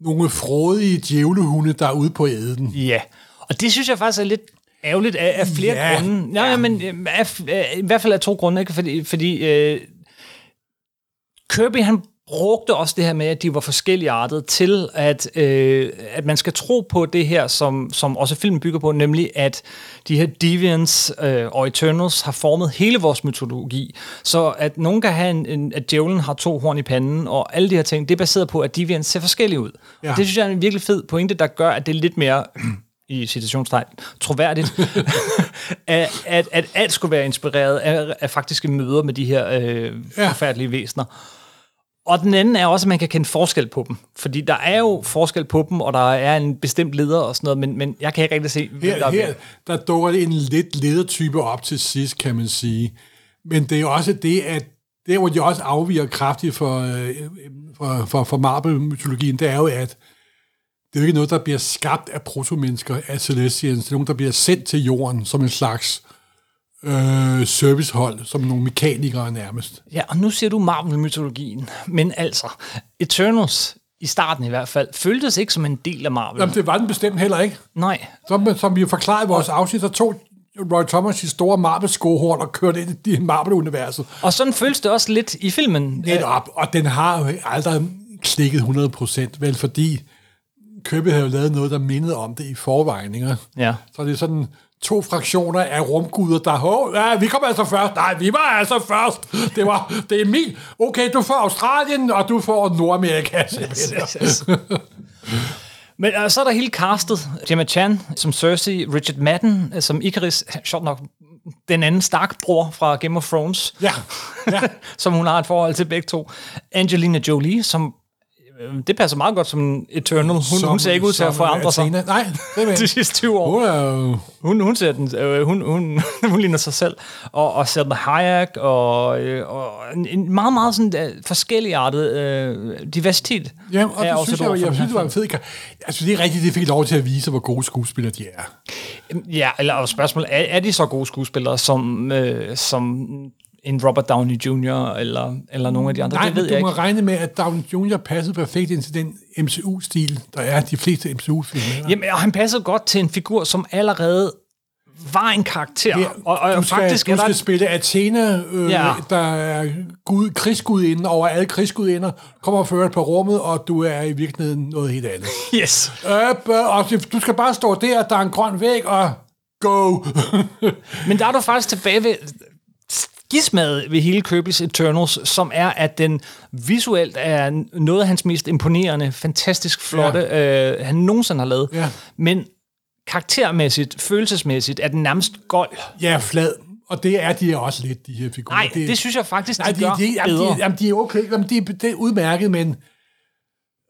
nogle frodige djævlehunde, der er ude på æden. Ja, og det synes jeg faktisk er lidt ærgerligt af, af flere Ja, grunde. Nej, ja. men øh, af, af, i hvert fald af to grunde, ikke? fordi, fordi øh, Kirby han brugte også det her med, at de var forskellige artet til, at, øh, at man skal tro på det her, som, som også filmen bygger på, nemlig at de her Deviants øh, og Eternals har formet hele vores mytologi. Så at nogen kan have en, en at djævlen har to horn i panden, og alle de her ting, det er baseret på, at Deviants ser forskellige ud. Ja. Og det synes jeg er en virkelig fed pointe, der gør, at det er lidt mere i citationstegn, troværdigt, at, at, at alt skulle være inspireret af, af faktiske møder med de her øh. Ja. forfærdelige væsener. Og den anden er også, at man kan kende forskel på dem. Fordi der er jo forskel på dem, og der er en bestemt leder og sådan noget, men, men jeg kan ikke rigtig se, hvem der Her, er her der dukker en lidt ledertype op til sidst, kan man sige. Men det er jo også det, at det, hvor de også afviger kraftigt for, øh, for, for, for Marvel-mytologien, det er jo, at det er jo ikke noget, der bliver skabt af protomennesker, af Celestians. Det er nogen, der bliver sendt til jorden som en slags øh, servicehold, som nogle mekanikere nærmest. Ja, og nu siger du Marvel-mytologien, men altså, Eternals, i starten i hvert fald, føltes ikke som en del af Marvel. Jamen, det var den bestemt heller ikke. Nej, Som, som vi jo forklarede i vores afsnit, så tog Roy Thomas sit store Marvel-skohorn og kørte ind i Marvel-universet. og sådan føles det også lidt i filmen. Netop, og den har jo aldrig klikket 100%, vel, fordi Købe havde jo lavet noget, der mindede om det i forvejen, ikke? Ja. Så det er sådan to fraktioner af rumguder, der, Hå, ja, vi kommer altså først. Nej, vi var altså først. Det, var, det er min. Okay, du får Australien, og du får Nordamerika. Yes. Men øh, så er der hele castet. Gemma Chan som Cersei, Richard Madden øh, som Icarus, sjovt nok den anden Stark-bror fra Game of Thrones, Ja, ja. som hun har et forhold til begge to. Angelina Jolie, som det passer meget godt som Eternal. Hun, Som- hun ser ikke ud til at forandre sig. Nej, det er de sidste 20 år. Hun er. Hun, hun, ser den, øh, hun, hun, hun ligner sig selv. Og, og Selma Hayek, og, øh, og en, meget, meget sådan, øh, forskelligartet øh, diversitet. Ja, og det synes jeg, jeg, jeg synes, det var en fed kar- Altså, det er rigtigt, det fik lov til at vise, hvor gode skuespillere de er. Ja, eller spørgsmålet, er, er de så gode skuespillere, som, øh, som en Robert Downey Jr., eller, eller nogle af de andre? Nej, det ved du jeg må ikke. regne med, at Downey Jr. passede perfekt ind til den MCU-stil, der er de fleste MCU-film. Jamen, og han passer godt til en figur, som allerede var en karakter. Ja, og, og du skal, faktisk du er der... skal spille Athena, øh, Ja. ja. der er gud, krigsgudinden over alle krigsgudinder, kommer og fører på rummet, og du er i virkeligheden noget helt andet. Yes. øh, og du skal bare stå der, der er en grøn væg, og go! Men der er du faktisk tilbage ved skismadet ved hele Kirby's Eternals, som er, at den visuelt er noget af hans mest imponerende, fantastisk flotte, ja. øh, han nogensinde har lavet. Ja. Men karaktermæssigt, følelsesmæssigt, er den nærmest gold. ja, flad. Og det er de også lidt, de her figurer. Nej, det, det synes jeg faktisk, Nej, de, de, gør de, jamen, bedre. de, jamen, de er okay. Jamen, de, det er udmærket, men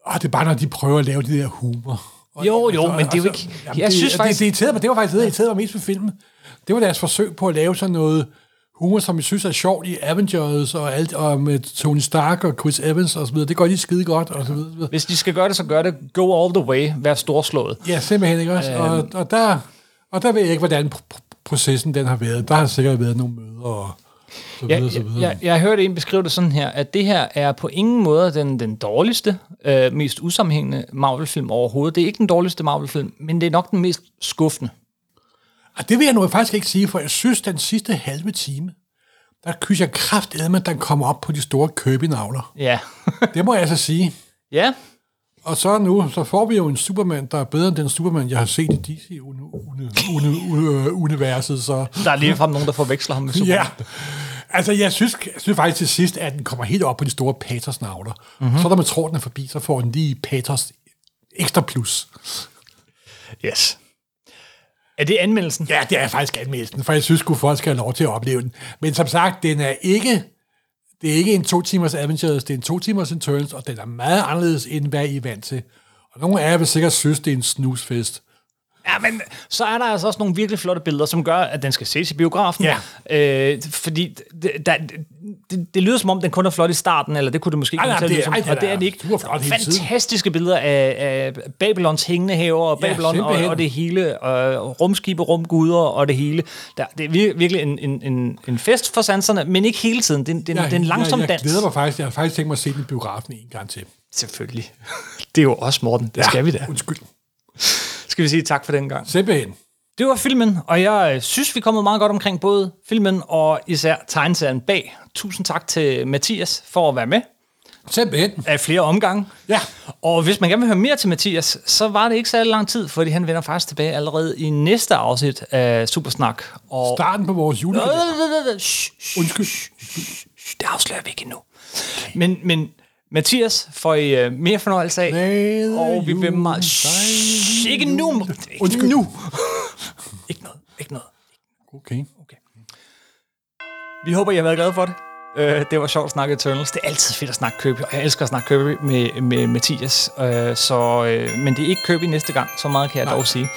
åh, det er bare, når de prøver at lave det der humor. Og, Jo, jo, men det er jo ikke- Jamen, jeg det, synes det, faktisk- Det, det, irriterede mig, det var faktisk det, der irriterede mig mest ved filmen. Det var deres forsøg på at lave sådan noget humor, som jeg synes er sjovt i Avengers og, alt, og med Tony Stark og Chris Evans og så videre. Det gør de skide godt og så videre. Hvis de skal gøre det, så gør det go all the way, vær storslået. Ja, simpelthen ikke også. Og, og, der, og der ved jeg ikke, hvordan pr- pr- processen den har været. Der har sikkert været nogle møder og så videre, Jeg, så jeg, videre. jeg, jeg hørte en beskrive det sådan her, at det her er på ingen måde den, den dårligste, øh, mest usammenhængende Marvel-film overhovedet. Det er ikke den dårligste Marvel-film, men det er nok den mest skuffende. Og det vil jeg nu faktisk ikke sige, for jeg synes, den sidste halve time, der kysser jeg kraftedeme, at den kommer op på de store Kirby-navler. Ja. Det må jeg altså sige. ja. Og så nu, så får vi jo en Superman, der er bedre end den Superman, jeg har set i DC-universet. Så Der er ligefrem nogen, der forveksler ham med Superman. ja, altså jeg synes, jeg synes faktisk til sidst, at den kommer helt op på de store Patos-navler. Mm-hmm. Så når man tror, den er forbi, så får den lige Patos ekstra plus. Yes. Er det anmeldelsen? Ja, det er faktisk anmeldelsen, for jeg synes at folk skal have lov til at opleve den. Men som sagt, den er ikke, det er ikke en to timers Avengers, det er en to timers Returns, og den er meget anderledes, end hvad I er vant til. Og nogle af jer vil sikkert synes, det er en snusfest. Ja, men så er der altså også nogle virkelig flotte billeder, som gør, at den skal ses i biografen. Ja. Øh, fordi det, der, det, det lyder som om, den kun er flot i starten, eller det kunne det måske komme nej, til at det lyde er- som, ej, og det er er det ikke. hele tiden. Fantastiske billeder af, af Babylons hængende haver, og Ja, Babylon og, simpelthen. og det hele, og rumskibe, rumguder og det hele. Der, det er vir- virkelig en, en, en, en fest for sanserne, men ikke hele tiden. Det, er det, er en- det er en langsom jeg, jeg dans. glæder mig faktisk. Jeg har faktisk tænkt mig at se den i biografen en gang til. Selvfølgelig. Det er jo også Morten. Det skal vi da. Undskyld. Skal vi sige tak for den gang. Simpelthen. Det var filmen, og jeg øh, synes, vi er kommet meget godt omkring både filmen og især tegneserien bag. Tusind tak til Mathias for at være med Simpelthen. af flere omgange. Ja. Og hvis man gerne vil høre mere til Mathias, så var det ikke særlig lang tid, fordi han vender faktisk tilbage allerede i næste afsnit af Supersnak. Og Starten på vores julekalender. Undskyld. det afslører vi ikke endnu. Men, men Mathias får I uh, mere fornøjelse af. Lad Og vi vil meget... Shh, ikke nu! Ikke Undskyld. nu! ikke noget, ikke noget. Okay. Vi håber, I har været glade for det. Uh, det var sjovt at snakke Eternals. Det er altid fedt at snakke Kirby, og jeg elsker at snakke Kirby med, med Mathias. Uh, så, uh, men det er ikke Kirby næste gang, så meget kan jeg Nej. dog sige.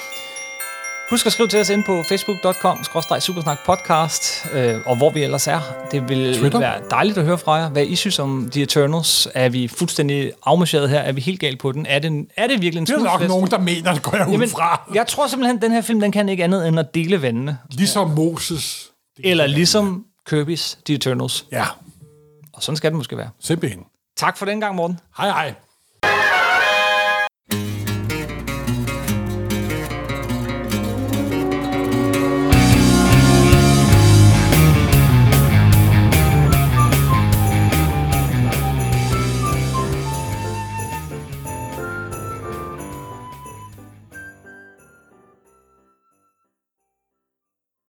Husk at skrive til os ind på facebook.com supersnakpodcast, øh, og hvor vi ellers er. Det vil Twitter. være dejligt at høre fra jer, hvad I synes om The Eternals. Er vi fuldstændig afmarcheret her? Er vi helt galt på den? Er det, er det virkelig en Det er nok nogen, der mener, det går jeg ud Jamen, fra. jeg tror simpelthen, at den her film den kan ikke andet end at dele vandene. Ligesom Moses. Eller ligesom Kirby's The Eternals. Ja, Og sådan skal det måske være. simpelthen. Tak for den gang, Morten. Hej hej.